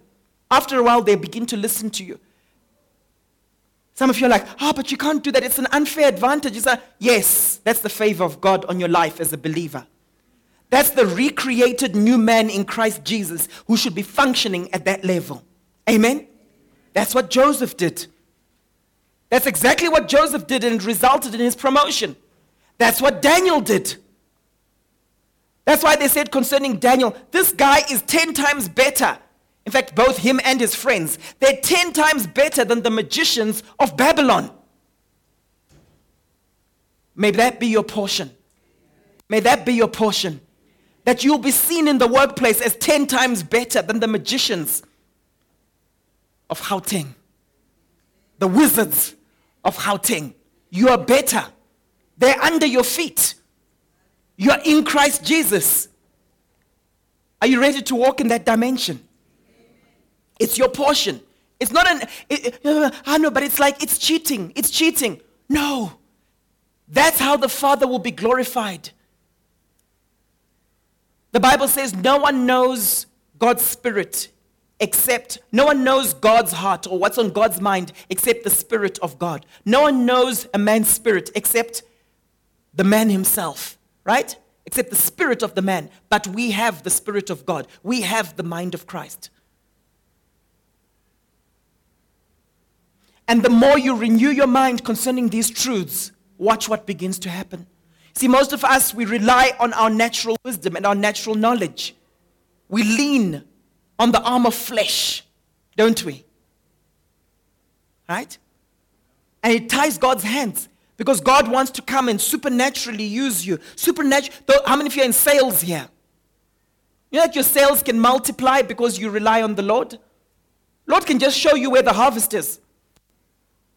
After a while, they begin to listen to you. Some of you are like, oh, but you can't do that. It's an unfair advantage. It's a, yes, that's the favor of God on your life as a believer. That's the recreated new man in Christ Jesus who should be functioning at that level. Amen? That's what Joseph did. That's exactly what Joseph did and it resulted in his promotion. That's what Daniel did. That's why they said concerning Daniel, this guy is 10 times better. In fact, both him and his friends, they're 10 times better than the magicians of Babylon. May that be your portion. May that be your portion. That you'll be seen in the workplace as 10 times better than the magicians of Gauteng, the wizards of Gauteng. You are better. They're under your feet. You are in Christ Jesus. Are you ready to walk in that dimension? It's your portion. It's not an, it, it, uh, I know, but it's like it's cheating. It's cheating. No. That's how the Father will be glorified. The Bible says no one knows God's Spirit except no one knows God's heart or what's on God's mind except the Spirit of God. No one knows a man's spirit except the man himself, right? Except the spirit of the man. But we have the Spirit of God, we have the mind of Christ. And the more you renew your mind concerning these truths, watch what begins to happen. See, most of us, we rely on our natural wisdom and our natural knowledge. We lean on the arm of flesh, don't we? Right? And it ties God's hands because God wants to come and supernaturally use you. Supernatural. How many of you are in sales here? You know that your sales can multiply because you rely on the Lord? Lord can just show you where the harvest is.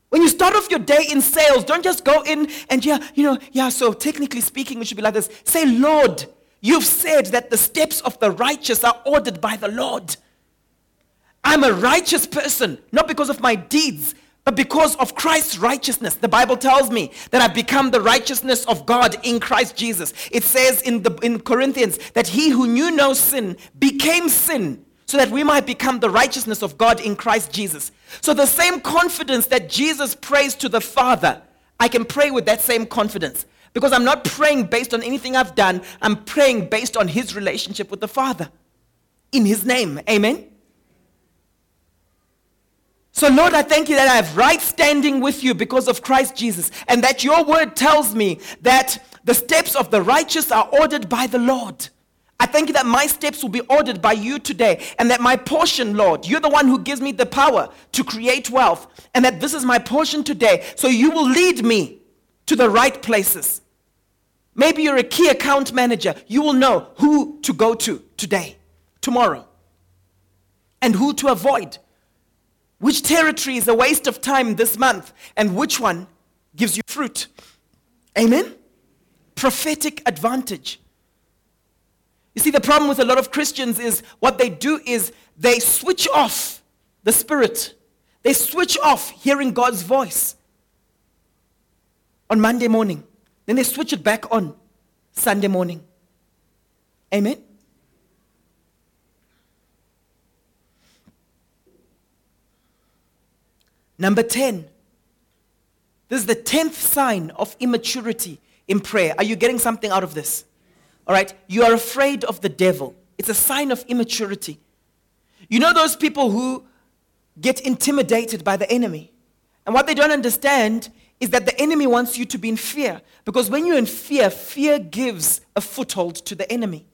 When you start off your day in sales, don't just go in and, yeah, you know, yeah, so technically speaking, it should be like this. Say, Lord, you've said that the steps of the righteous are ordered by the Lord. I'm a righteous person, not because of my deeds, but because of Christ's righteousness. The Bible tells me that I've become the righteousness of God in Christ Jesus. It says in, the, in Corinthians that he who knew no sin became sin so that we might become the righteousness of God in Christ Jesus. So, the same confidence that Jesus prays to the Father, I can pray with that same confidence because I'm not praying based on anything I've done, I'm praying based on His relationship with the Father in His name. Amen. So, Lord, I thank you that I have right standing with you because of Christ Jesus, and that your word tells me that the steps of the righteous are ordered by the Lord. I thank you that my steps will be ordered by you today, and that my portion, Lord, you're the one who gives me the power to create wealth, and that this is my portion today. So you will lead me to the right places. Maybe you're a key account manager. You will know who to go to today, tomorrow, and who to avoid. Which territory is a waste of time this month, and which one gives you fruit. Amen? Prophetic advantage. You see, the problem with a lot of Christians is what they do is they switch off the Spirit, they switch off hearing God's voice on Monday morning, then they switch it back on Sunday morning. Amen? Number 10. This is the 10th sign of immaturity in prayer. Are you getting something out of this? All right? You are afraid of the devil. It's a sign of immaturity. You know those people who get intimidated by the enemy? And what they don't understand is that the enemy wants you to be in fear. Because when you're in fear, fear gives a foothold to the enemy.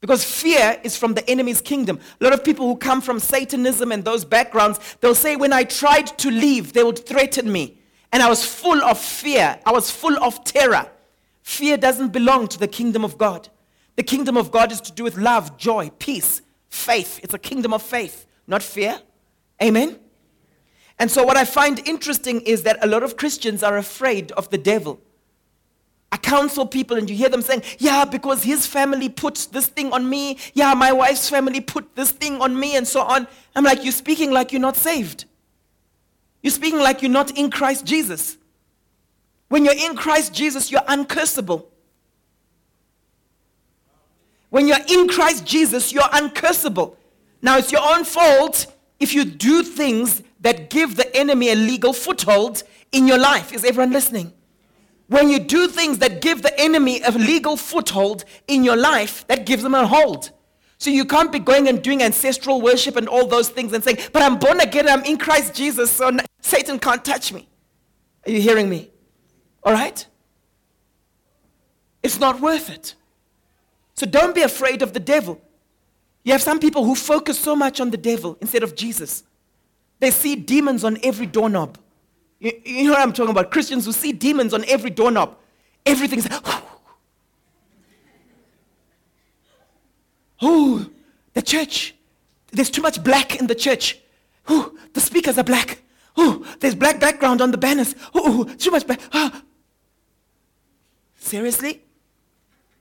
Because fear is from the enemy's kingdom. A lot of people who come from Satanism and those backgrounds, they'll say, When I tried to leave, they would threaten me. And I was full of fear, I was full of terror. Fear doesn't belong to the kingdom of God. The kingdom of God is to do with love, joy, peace, faith. It's a kingdom of faith, not fear. Amen? And so, what I find interesting is that a lot of Christians are afraid of the devil. I counsel people, and you hear them saying, Yeah, because his family put this thing on me. Yeah, my wife's family put this thing on me, and so on. I'm like, You're speaking like you're not saved. You're speaking like you're not in Christ Jesus. When you're in Christ Jesus, you're uncursable. When you're in Christ Jesus, you're uncursable. Now, it's your own fault if you do things that give the enemy a legal foothold in your life. Is everyone listening? When you do things that give the enemy a legal foothold in your life, that gives them a hold. So you can't be going and doing ancestral worship and all those things and saying, but I'm born again, I'm in Christ Jesus, so Satan can't touch me. Are you hearing me? All right? It's not worth it. So don't be afraid of the devil. You have some people who focus so much on the devil instead of Jesus. They see demons on every doorknob. You, you know what I'm talking about? Christians who see demons on every doorknob. Everything's, oh, the church. There's too much black in the church. Oh, the speakers are black. Oh, there's black background on the banners. Oh, too much black. Ah. Seriously?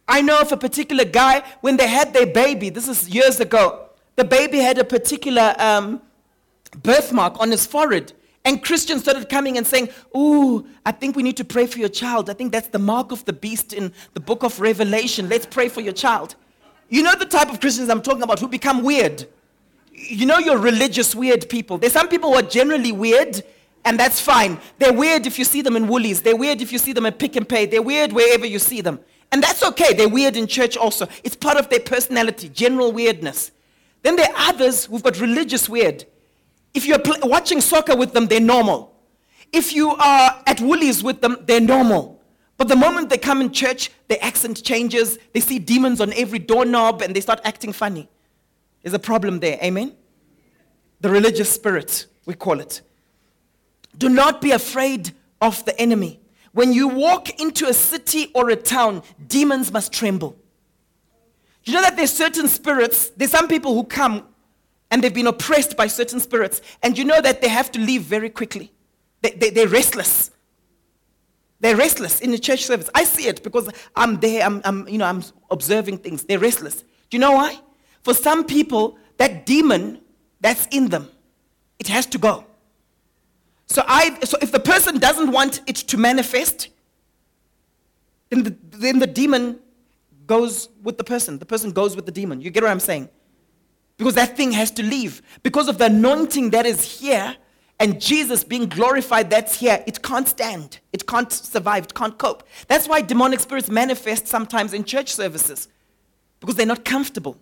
I know of a particular guy, when they had their baby, this is years ago, the baby had a particular um, birthmark on his forehead. And Christians started coming and saying, Ooh, I think we need to pray for your child. I think that's the mark of the beast in the book of Revelation. Let's pray for your child. You know the type of Christians I'm talking about who become weird. you know, you're religious, weird people. There's some people who are generally weird, and that's fine. They're weird if you see them in Woolies. They're weird if you see them at Pick n Pay. They're weird wherever you see them. And that's okay. They're weird in church also. It's part of their personality, general weirdness. Then there are others who've got religious weird. If you're pl- watching soccer with them, they're normal. If you are at Woolies with them, they're normal. But the moment they come in church, their accent changes. They see demons on every doorknob and they start acting funny. There's a problem there. Amen? The religious spirit, we call it. Do not be afraid of the enemy. When you walk into a city or a town, demons must tremble. You know that there's certain spirits, there's some people who come and they've been oppressed by certain spirits, and you know that they have to leave very quickly. They, they, they're restless. They're restless in the church service. I see it because I'm there, I'm, I'm, you know, I'm observing things. They're restless. Do you know why? For some people, that demon that's in them, it has to go. So, I, so if the person doesn't want it to manifest, then the, then the demon goes with the person. The person goes with the demon. You get what I'm saying? Because that thing has to leave. Because of the anointing that is here and Jesus being glorified that's here, it can't stand. It can't survive. It can't cope. That's why demonic spirits manifest sometimes in church services because they're not comfortable.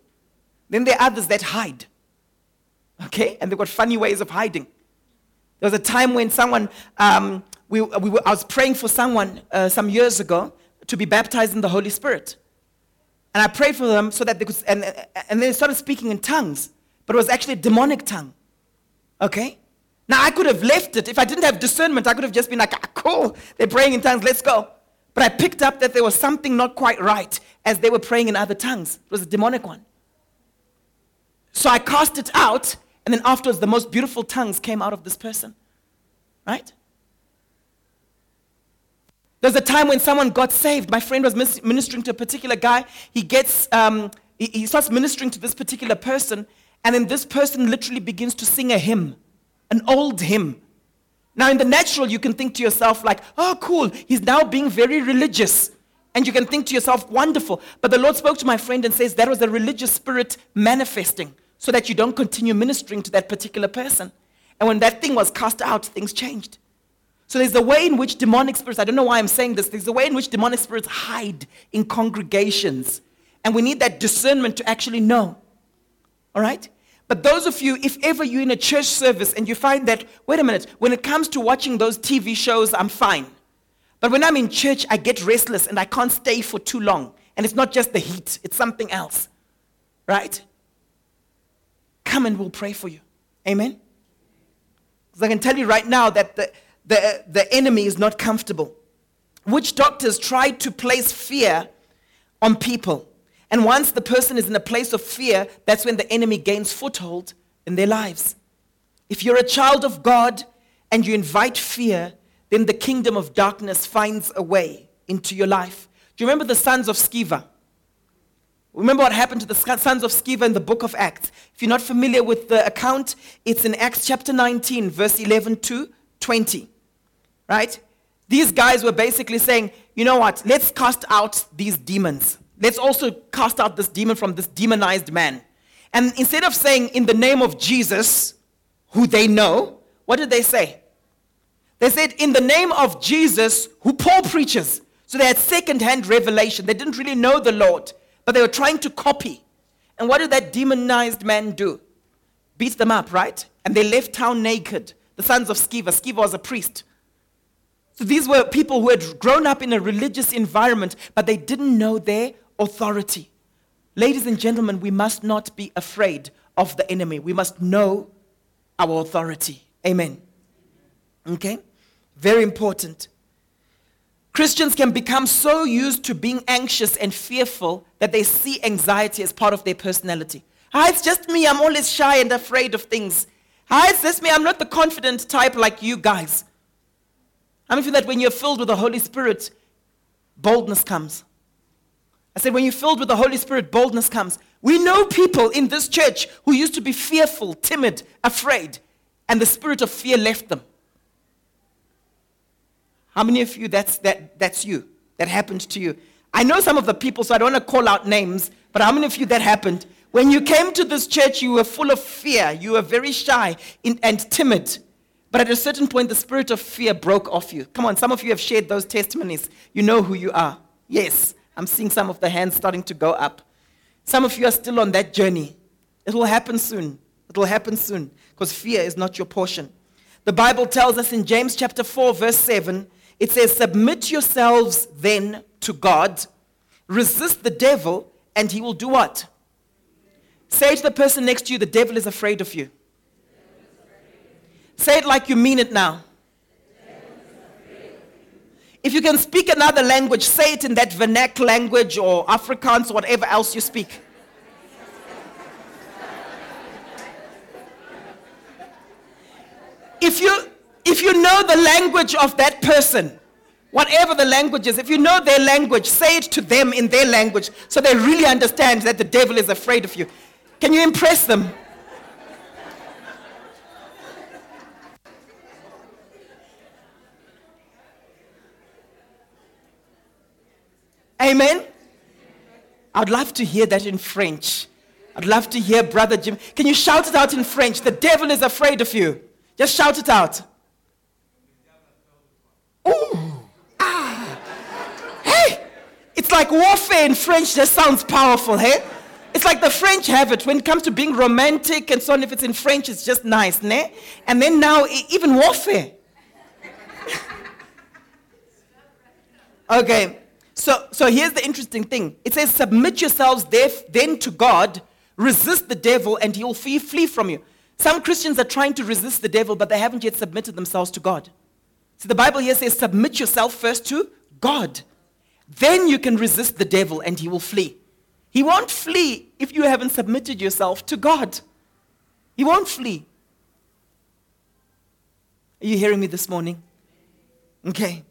Then there are others that hide. Okay? And they've got funny ways of hiding. There was a time when someone, um, we, we were, I was praying for someone uh, some years ago to be baptized in the Holy Spirit. And I prayed for them so that they could, and, and they started speaking in tongues, but it was actually a demonic tongue. Okay? Now I could have left it. If I didn't have discernment, I could have just been like, ah, cool, they're praying in tongues, let's go. But I picked up that there was something not quite right as they were praying in other tongues. It was a demonic one. So I cast it out, and then afterwards, the most beautiful tongues came out of this person. Right? There's a time when someone got saved. My friend was ministering to a particular guy. He gets, um, he, he starts ministering to this particular person, and then this person literally begins to sing a hymn, an old hymn. Now, in the natural, you can think to yourself, like, oh, cool, he's now being very religious. And you can think to yourself, wonderful. But the Lord spoke to my friend and says that was a religious spirit manifesting so that you don't continue ministering to that particular person. And when that thing was cast out, things changed. So there's a way in which demonic spirits, I don't know why I'm saying this, there's a way in which demonic spirits hide in congregations. And we need that discernment to actually know. All right? But those of you, if ever you're in a church service and you find that, wait a minute, when it comes to watching those TV shows, I'm fine. But when I'm in church, I get restless and I can't stay for too long. And it's not just the heat, it's something else. Right? Come and we'll pray for you. Amen? Because I can tell you right now that the, the, the enemy is not comfortable. Witch doctors try to place fear on people. And once the person is in a place of fear, that's when the enemy gains foothold in their lives. If you're a child of God and you invite fear, then the kingdom of darkness finds a way into your life. Do you remember the sons of Sceva? Remember what happened to the sons of Sceva in the book of Acts. If you're not familiar with the account, it's in Acts chapter 19, verse 11 to 20. Right? These guys were basically saying, you know what, let's cast out these demons. Let's also cast out this demon from this demonized man. And instead of saying, in the name of Jesus, who they know, what did they say? They said, in the name of Jesus, who Paul preaches. So they had second hand revelation. They didn't really know the Lord but they were trying to copy. And what did that demonized man do? Beat them up, right? And they left town naked. The sons of Sceva. Sceva was a priest. So these were people who had grown up in a religious environment, but they didn't know their authority. Ladies and gentlemen, we must not be afraid of the enemy. We must know our authority. Amen. Okay? Very important. Christians can become so used to being anxious and fearful that they see anxiety as part of their personality. Ah, it's just me. I'm always shy and afraid of things. Ah, it's just me. I'm not the confident type like you guys. I mean, that when you're filled with the Holy Spirit, boldness comes. I said, when you're filled with the Holy Spirit, boldness comes. We know people in this church who used to be fearful, timid, afraid, and the spirit of fear left them. How many of you that's, that, that's you? That happened to you? I know some of the people, so I don't want to call out names, but how many of you that happened? When you came to this church, you were full of fear. You were very shy and timid. But at a certain point, the spirit of fear broke off you. Come on, some of you have shared those testimonies. You know who you are. Yes, I'm seeing some of the hands starting to go up. Some of you are still on that journey. It will happen soon. It will happen soon because fear is not your portion. The Bible tells us in James chapter 4, verse 7, it says, Submit yourselves then to God, resist the devil, and he will do what? Say to the person next to you, The devil is afraid of you. Say it like you mean it now. If you can speak another language, say it in that vernacular language or Afrikaans or whatever else you speak. If you, if you know the language of that person, whatever the language is, if you know their language, say it to them in their language so they really understand that the devil is afraid of you. Can you impress them? Amen? I'd love to hear that in French. I'd love to hear Brother Jim. Can you shout it out in French? The devil is afraid of you. Just shout it out. Ooh. Ah. Hey! It's like warfare in French just sounds powerful, hey? It's like the French have it when it comes to being romantic and so on. If it's in French, it's just nice, ne? And then now, even warfare. okay. So, so here's the interesting thing it says, Submit yourselves then to God, resist the devil, and he will flee, flee from you. Some Christians are trying to resist the devil, but they haven't yet submitted themselves to God. So the Bible here says, Submit yourself first to God. Then you can resist the devil, and he will flee. He won't flee if you haven't submitted yourself to God. He won't flee. Are you hearing me this morning? Okay.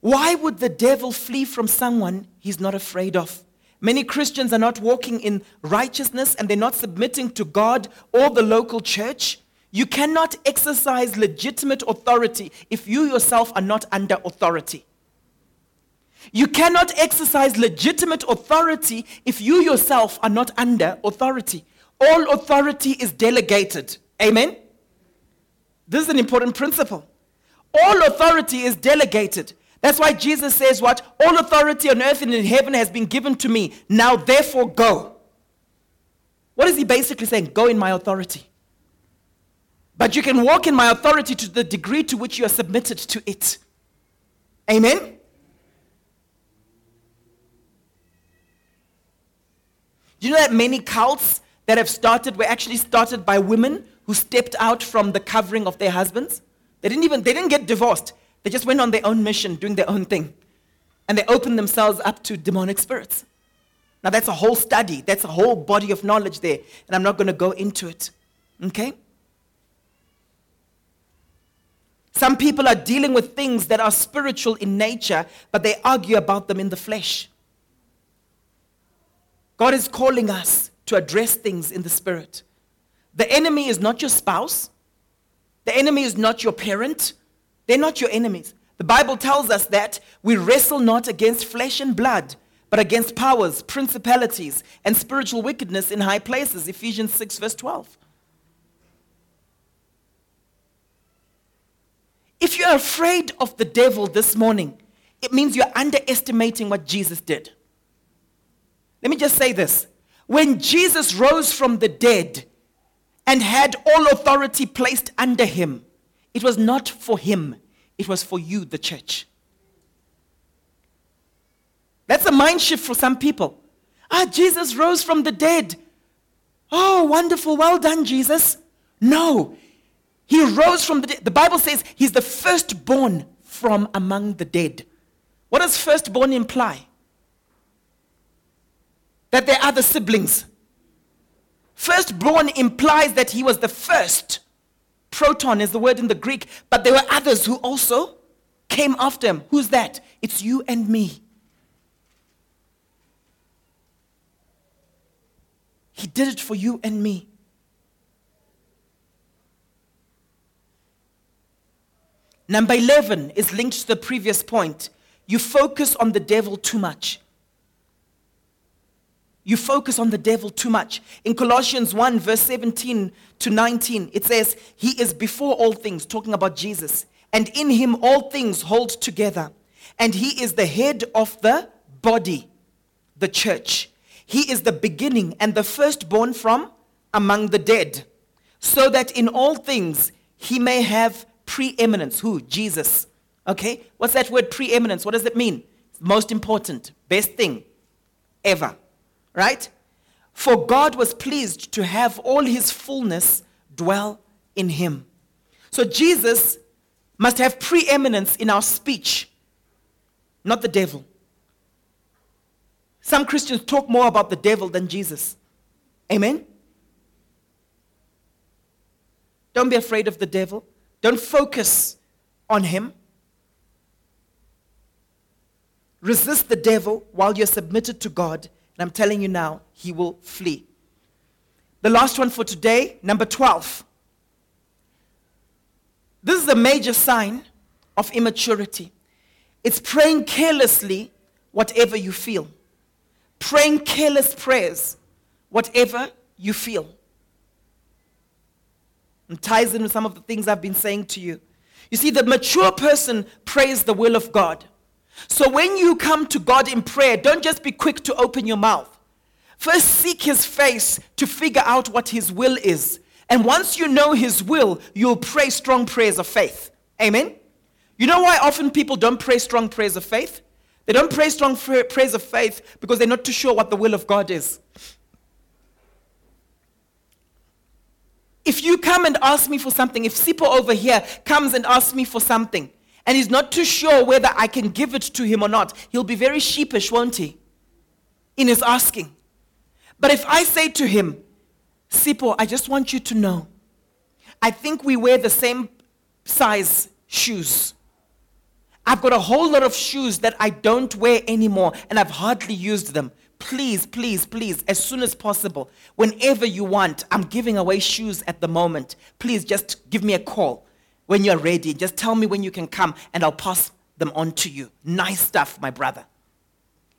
Why would the devil flee from someone he's not afraid of? Many Christians are not walking in righteousness and they're not submitting to God or the local church. You cannot exercise legitimate authority if you yourself are not under authority. You cannot exercise legitimate authority if you yourself are not under authority. All authority is delegated. Amen? This is an important principle. All authority is delegated. That's why Jesus says, What? All authority on earth and in heaven has been given to me. Now, therefore, go. What is he basically saying? Go in my authority. But you can walk in my authority to the degree to which you are submitted to it. Amen? Do you know that many cults that have started were actually started by women who stepped out from the covering of their husbands? They didn't even they didn't get divorced. They just went on their own mission, doing their own thing. And they opened themselves up to demonic spirits. Now, that's a whole study, that's a whole body of knowledge there, and I'm not going to go into it. Okay? Some people are dealing with things that are spiritual in nature, but they argue about them in the flesh. God is calling us to address things in the spirit. The enemy is not your spouse, the enemy is not your parent, they're not your enemies. The Bible tells us that we wrestle not against flesh and blood, but against powers, principalities, and spiritual wickedness in high places. Ephesians 6, verse 12. If you're afraid of the devil this morning, it means you're underestimating what Jesus did. Let me just say this. When Jesus rose from the dead and had all authority placed under him, it was not for him, it was for you, the church. That's a mind shift for some people. Ah, Jesus rose from the dead. Oh, wonderful. Well done, Jesus. No, he rose from the dead. The Bible says he's the firstborn from among the dead. What does firstborn imply? That there are other siblings. Firstborn implies that he was the first. Proton is the word in the Greek, but there were others who also came after him. Who's that? It's you and me. He did it for you and me. Number 11 is linked to the previous point. You focus on the devil too much. You focus on the devil too much. In Colossians 1, verse 17 to 19, it says, He is before all things, talking about Jesus, and in him all things hold together. And he is the head of the body, the church. He is the beginning and the firstborn from among the dead, so that in all things he may have preeminence. Who? Jesus. Okay? What's that word preeminence? What does it mean? Most important, best thing ever right? For God was pleased to have all his fullness dwell in him. So Jesus must have preeminence in our speech, not the devil. Some Christians talk more about the devil than Jesus. Amen? Don't be afraid of the devil. Don't focus on him. Resist the devil while you're submitted to God and I'm telling you now, he will flee. The last one for today, number 12. This is a major sign of immaturity. It's praying carelessly whatever you feel. Praying careless prayers, whatever you feel. And ties in with some of the things I've been saying to you. You see, the mature person prays the will of God. So when you come to God in prayer, don't just be quick to open your mouth. First, seek His face to figure out what His will is. And once you know His will, you'll pray strong prayers of faith. Amen? You know why often people don't pray strong prayers of faith? They don't pray strong prayers of faith because they're not too sure what the will of God is. If you come and ask me for something, if Sipho over here comes and asks me for something, and he's not too sure whether I can give it to him or not, he'll be very sheepish, won't he? In his asking. But if I say to him, Sipho, I just want you to know, I think we wear the same size shoes. I've got a whole lot of shoes that I don't wear anymore, and I've hardly used them. Please, please, please, as soon as possible, whenever you want, I'm giving away shoes at the moment. Please just give me a call when you're ready. Just tell me when you can come and I'll pass them on to you. Nice stuff, my brother.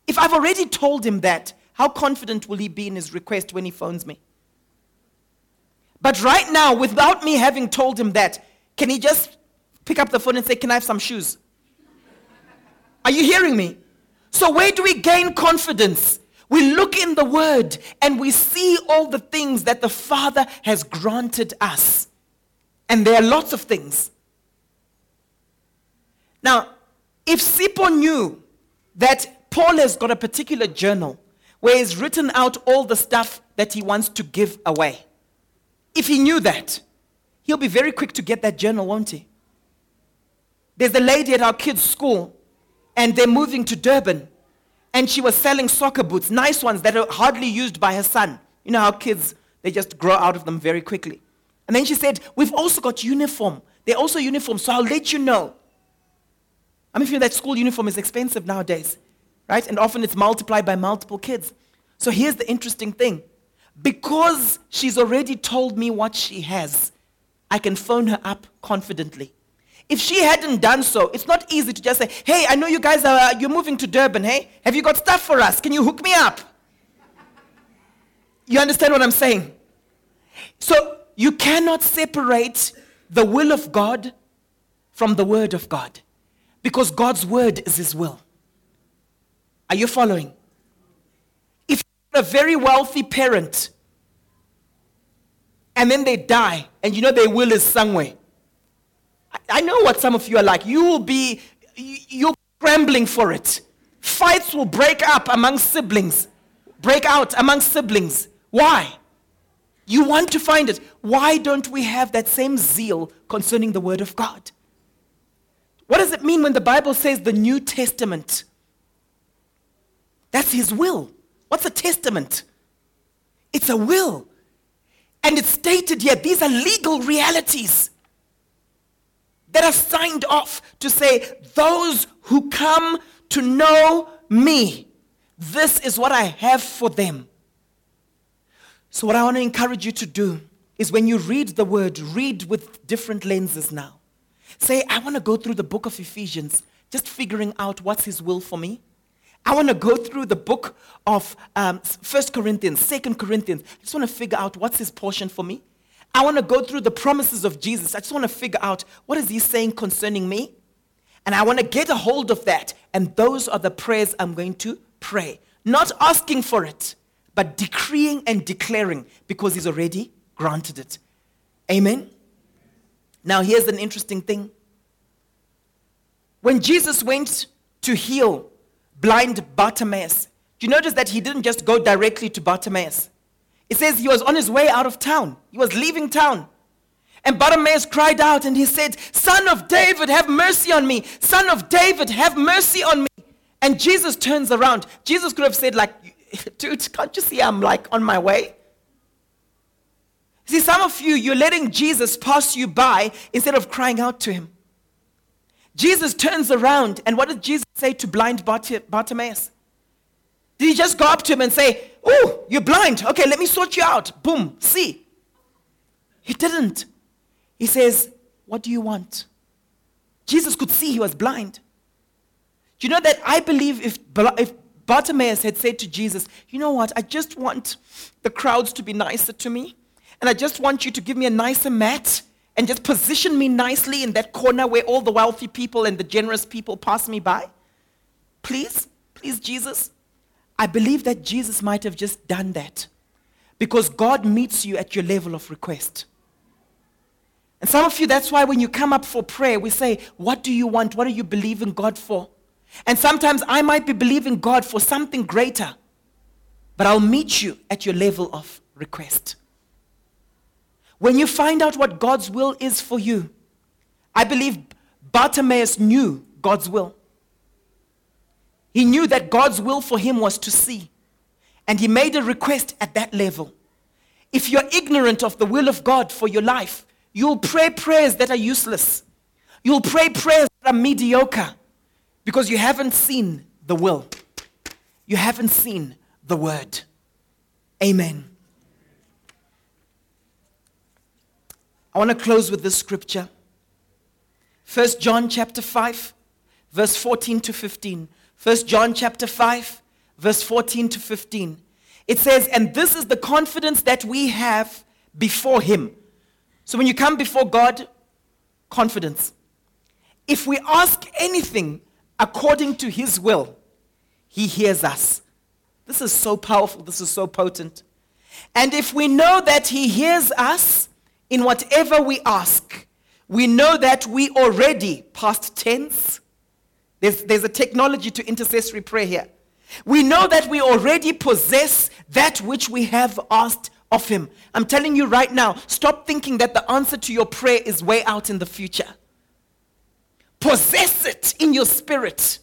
If I've already told him that, how confident will he be in his request when he phones me? But right now, without me having told him that, can he just pick up the phone and say, Can I have some shoes? Are you hearing me? So, where do we gain confidence? We look in the Word and we see all the things that the Father has granted us. And there are lots of things. Now, if Sipho knew that Paul has got a particular journal where he's written out all the stuff that he wants to give away, if he knew that, he'll be very quick to get that journal, won't he? There's a lady at our kids' school, and they're moving to Durban, and she was selling soccer boots, nice ones that are hardly used by her son. You know how kids, they just grow out of them very quickly. And then she said, We've also got uniform. They're also uniform, so I'll let you know. I mean, feel that school uniform is expensive nowadays, right? And often it's multiplied by multiple kids. So here's the interesting thing because she's already told me what she has, I can phone her up confidently. If she hadn't done so, it's not easy to just say, Hey, I know you guys are, you're moving to Durban, hey? Have you got stuff for us? Can you hook me up? You understand what I'm saying? So you cannot separate the will of God from the word of God because God's word is his will. Are you following? If you're a very wealthy parent and then they die and you know their will is somewhere, I know what some of you are like. You will be, you're scrambling for it. Fights will break up among siblings, break out among siblings. Why? You want to find it. Why don't we have that same zeal concerning the Word of God? What does it mean when the Bible says the New Testament? That's His will. What's a testament? It's a will. And it's stated here these are legal realities that are signed off to say, those who come to know me, this is what I have for them. So, what I want to encourage you to do is when you read the word, read with different lenses now. Say, I want to go through the book of Ephesians, just figuring out what's his will for me. I want to go through the book of um, 1 Corinthians, 2 Corinthians. I just want to figure out what's his portion for me. I want to go through the promises of Jesus. I just want to figure out what is he saying concerning me. And I want to get a hold of that. And those are the prayers I'm going to pray. Not asking for it, but decreeing and declaring because he's already granted it. Amen? Now, here's an interesting thing. When Jesus went to heal blind Bartimaeus, do you notice that he didn't just go directly to Bartimaeus? It says he was on his way out of town, he was leaving town. And Bartimaeus cried out and he said, Son of David, have mercy on me. Son of David, have mercy on me. And Jesus turns around. Jesus could have said, like, dude, can't you see I'm like on my way? See, some of you, you're letting Jesus pass you by instead of crying out to him. Jesus turns around, and what did Jesus say to blind Bartimaeus? Did he just go up to him and say, Oh, you're blind. Okay, let me sort you out. Boom, see. He didn't. He says, What do you want? Jesus could see he was blind. Do you know that I believe if, if Bartimaeus had said to Jesus, You know what? I just want the crowds to be nicer to me, and I just want you to give me a nicer mat and just position me nicely in that corner where all the wealthy people and the generous people pass me by? Please, please, Jesus. I believe that Jesus might have just done that because God meets you at your level of request. And some of you, that's why when you come up for prayer, we say, What do you want? What are you believing God for? And sometimes I might be believing God for something greater, but I'll meet you at your level of request. When you find out what God's will is for you, I believe Bartimaeus knew God's will. He knew that God's will for him was to see. And he made a request at that level. If you're ignorant of the will of God for your life, you'll pray prayers that are useless. You'll pray prayers that are mediocre because you haven't seen the will. You haven't seen the word. Amen. I want to close with this scripture. 1 John chapter 5, verse 14 to 15. 1 John chapter 5, verse 14 to 15. It says, And this is the confidence that we have before Him. So when you come before God, confidence. If we ask anything according to His will, He hears us. This is so powerful. This is so potent. And if we know that He hears us, in whatever we ask, we know that we already, past tense, there's, there's a technology to intercessory prayer here. We know that we already possess that which we have asked of Him. I'm telling you right now, stop thinking that the answer to your prayer is way out in the future. Possess it in your spirit.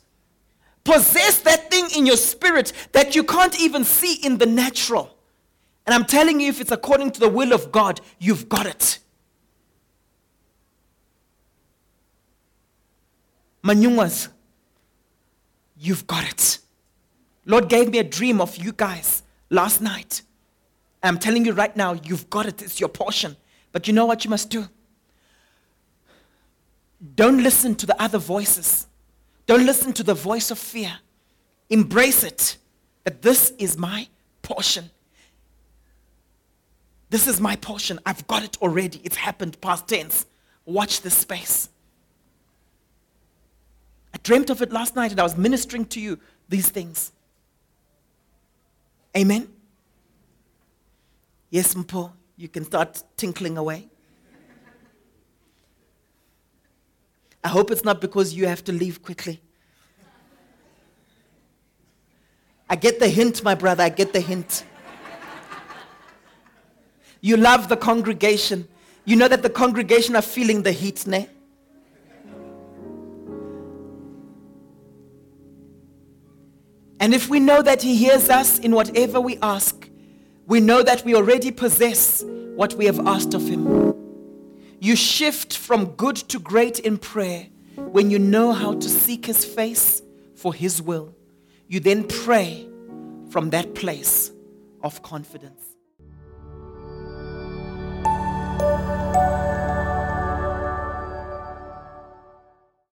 Possess that thing in your spirit that you can't even see in the natural. And I'm telling you, if it's according to the will of God, you've got it. Manyungas, you've got it. Lord gave me a dream of you guys last night. I'm telling you right now, you've got it. It's your portion. But you know what you must do? Don't listen to the other voices. Don't listen to the voice of fear. Embrace it that this is my portion. This is my portion. I've got it already. It's happened past tense. Watch this space. I dreamt of it last night and I was ministering to you these things. Amen. Yes, Mpho, you can start tinkling away. I hope it's not because you have to leave quickly. I get the hint, my brother. I get the hint. You love the congregation. You know that the congregation are feeling the heat, ne? And if we know that He hears us in whatever we ask, we know that we already possess what we have asked of Him. You shift from good to great in prayer when you know how to seek His face for His will. You then pray from that place of confidence.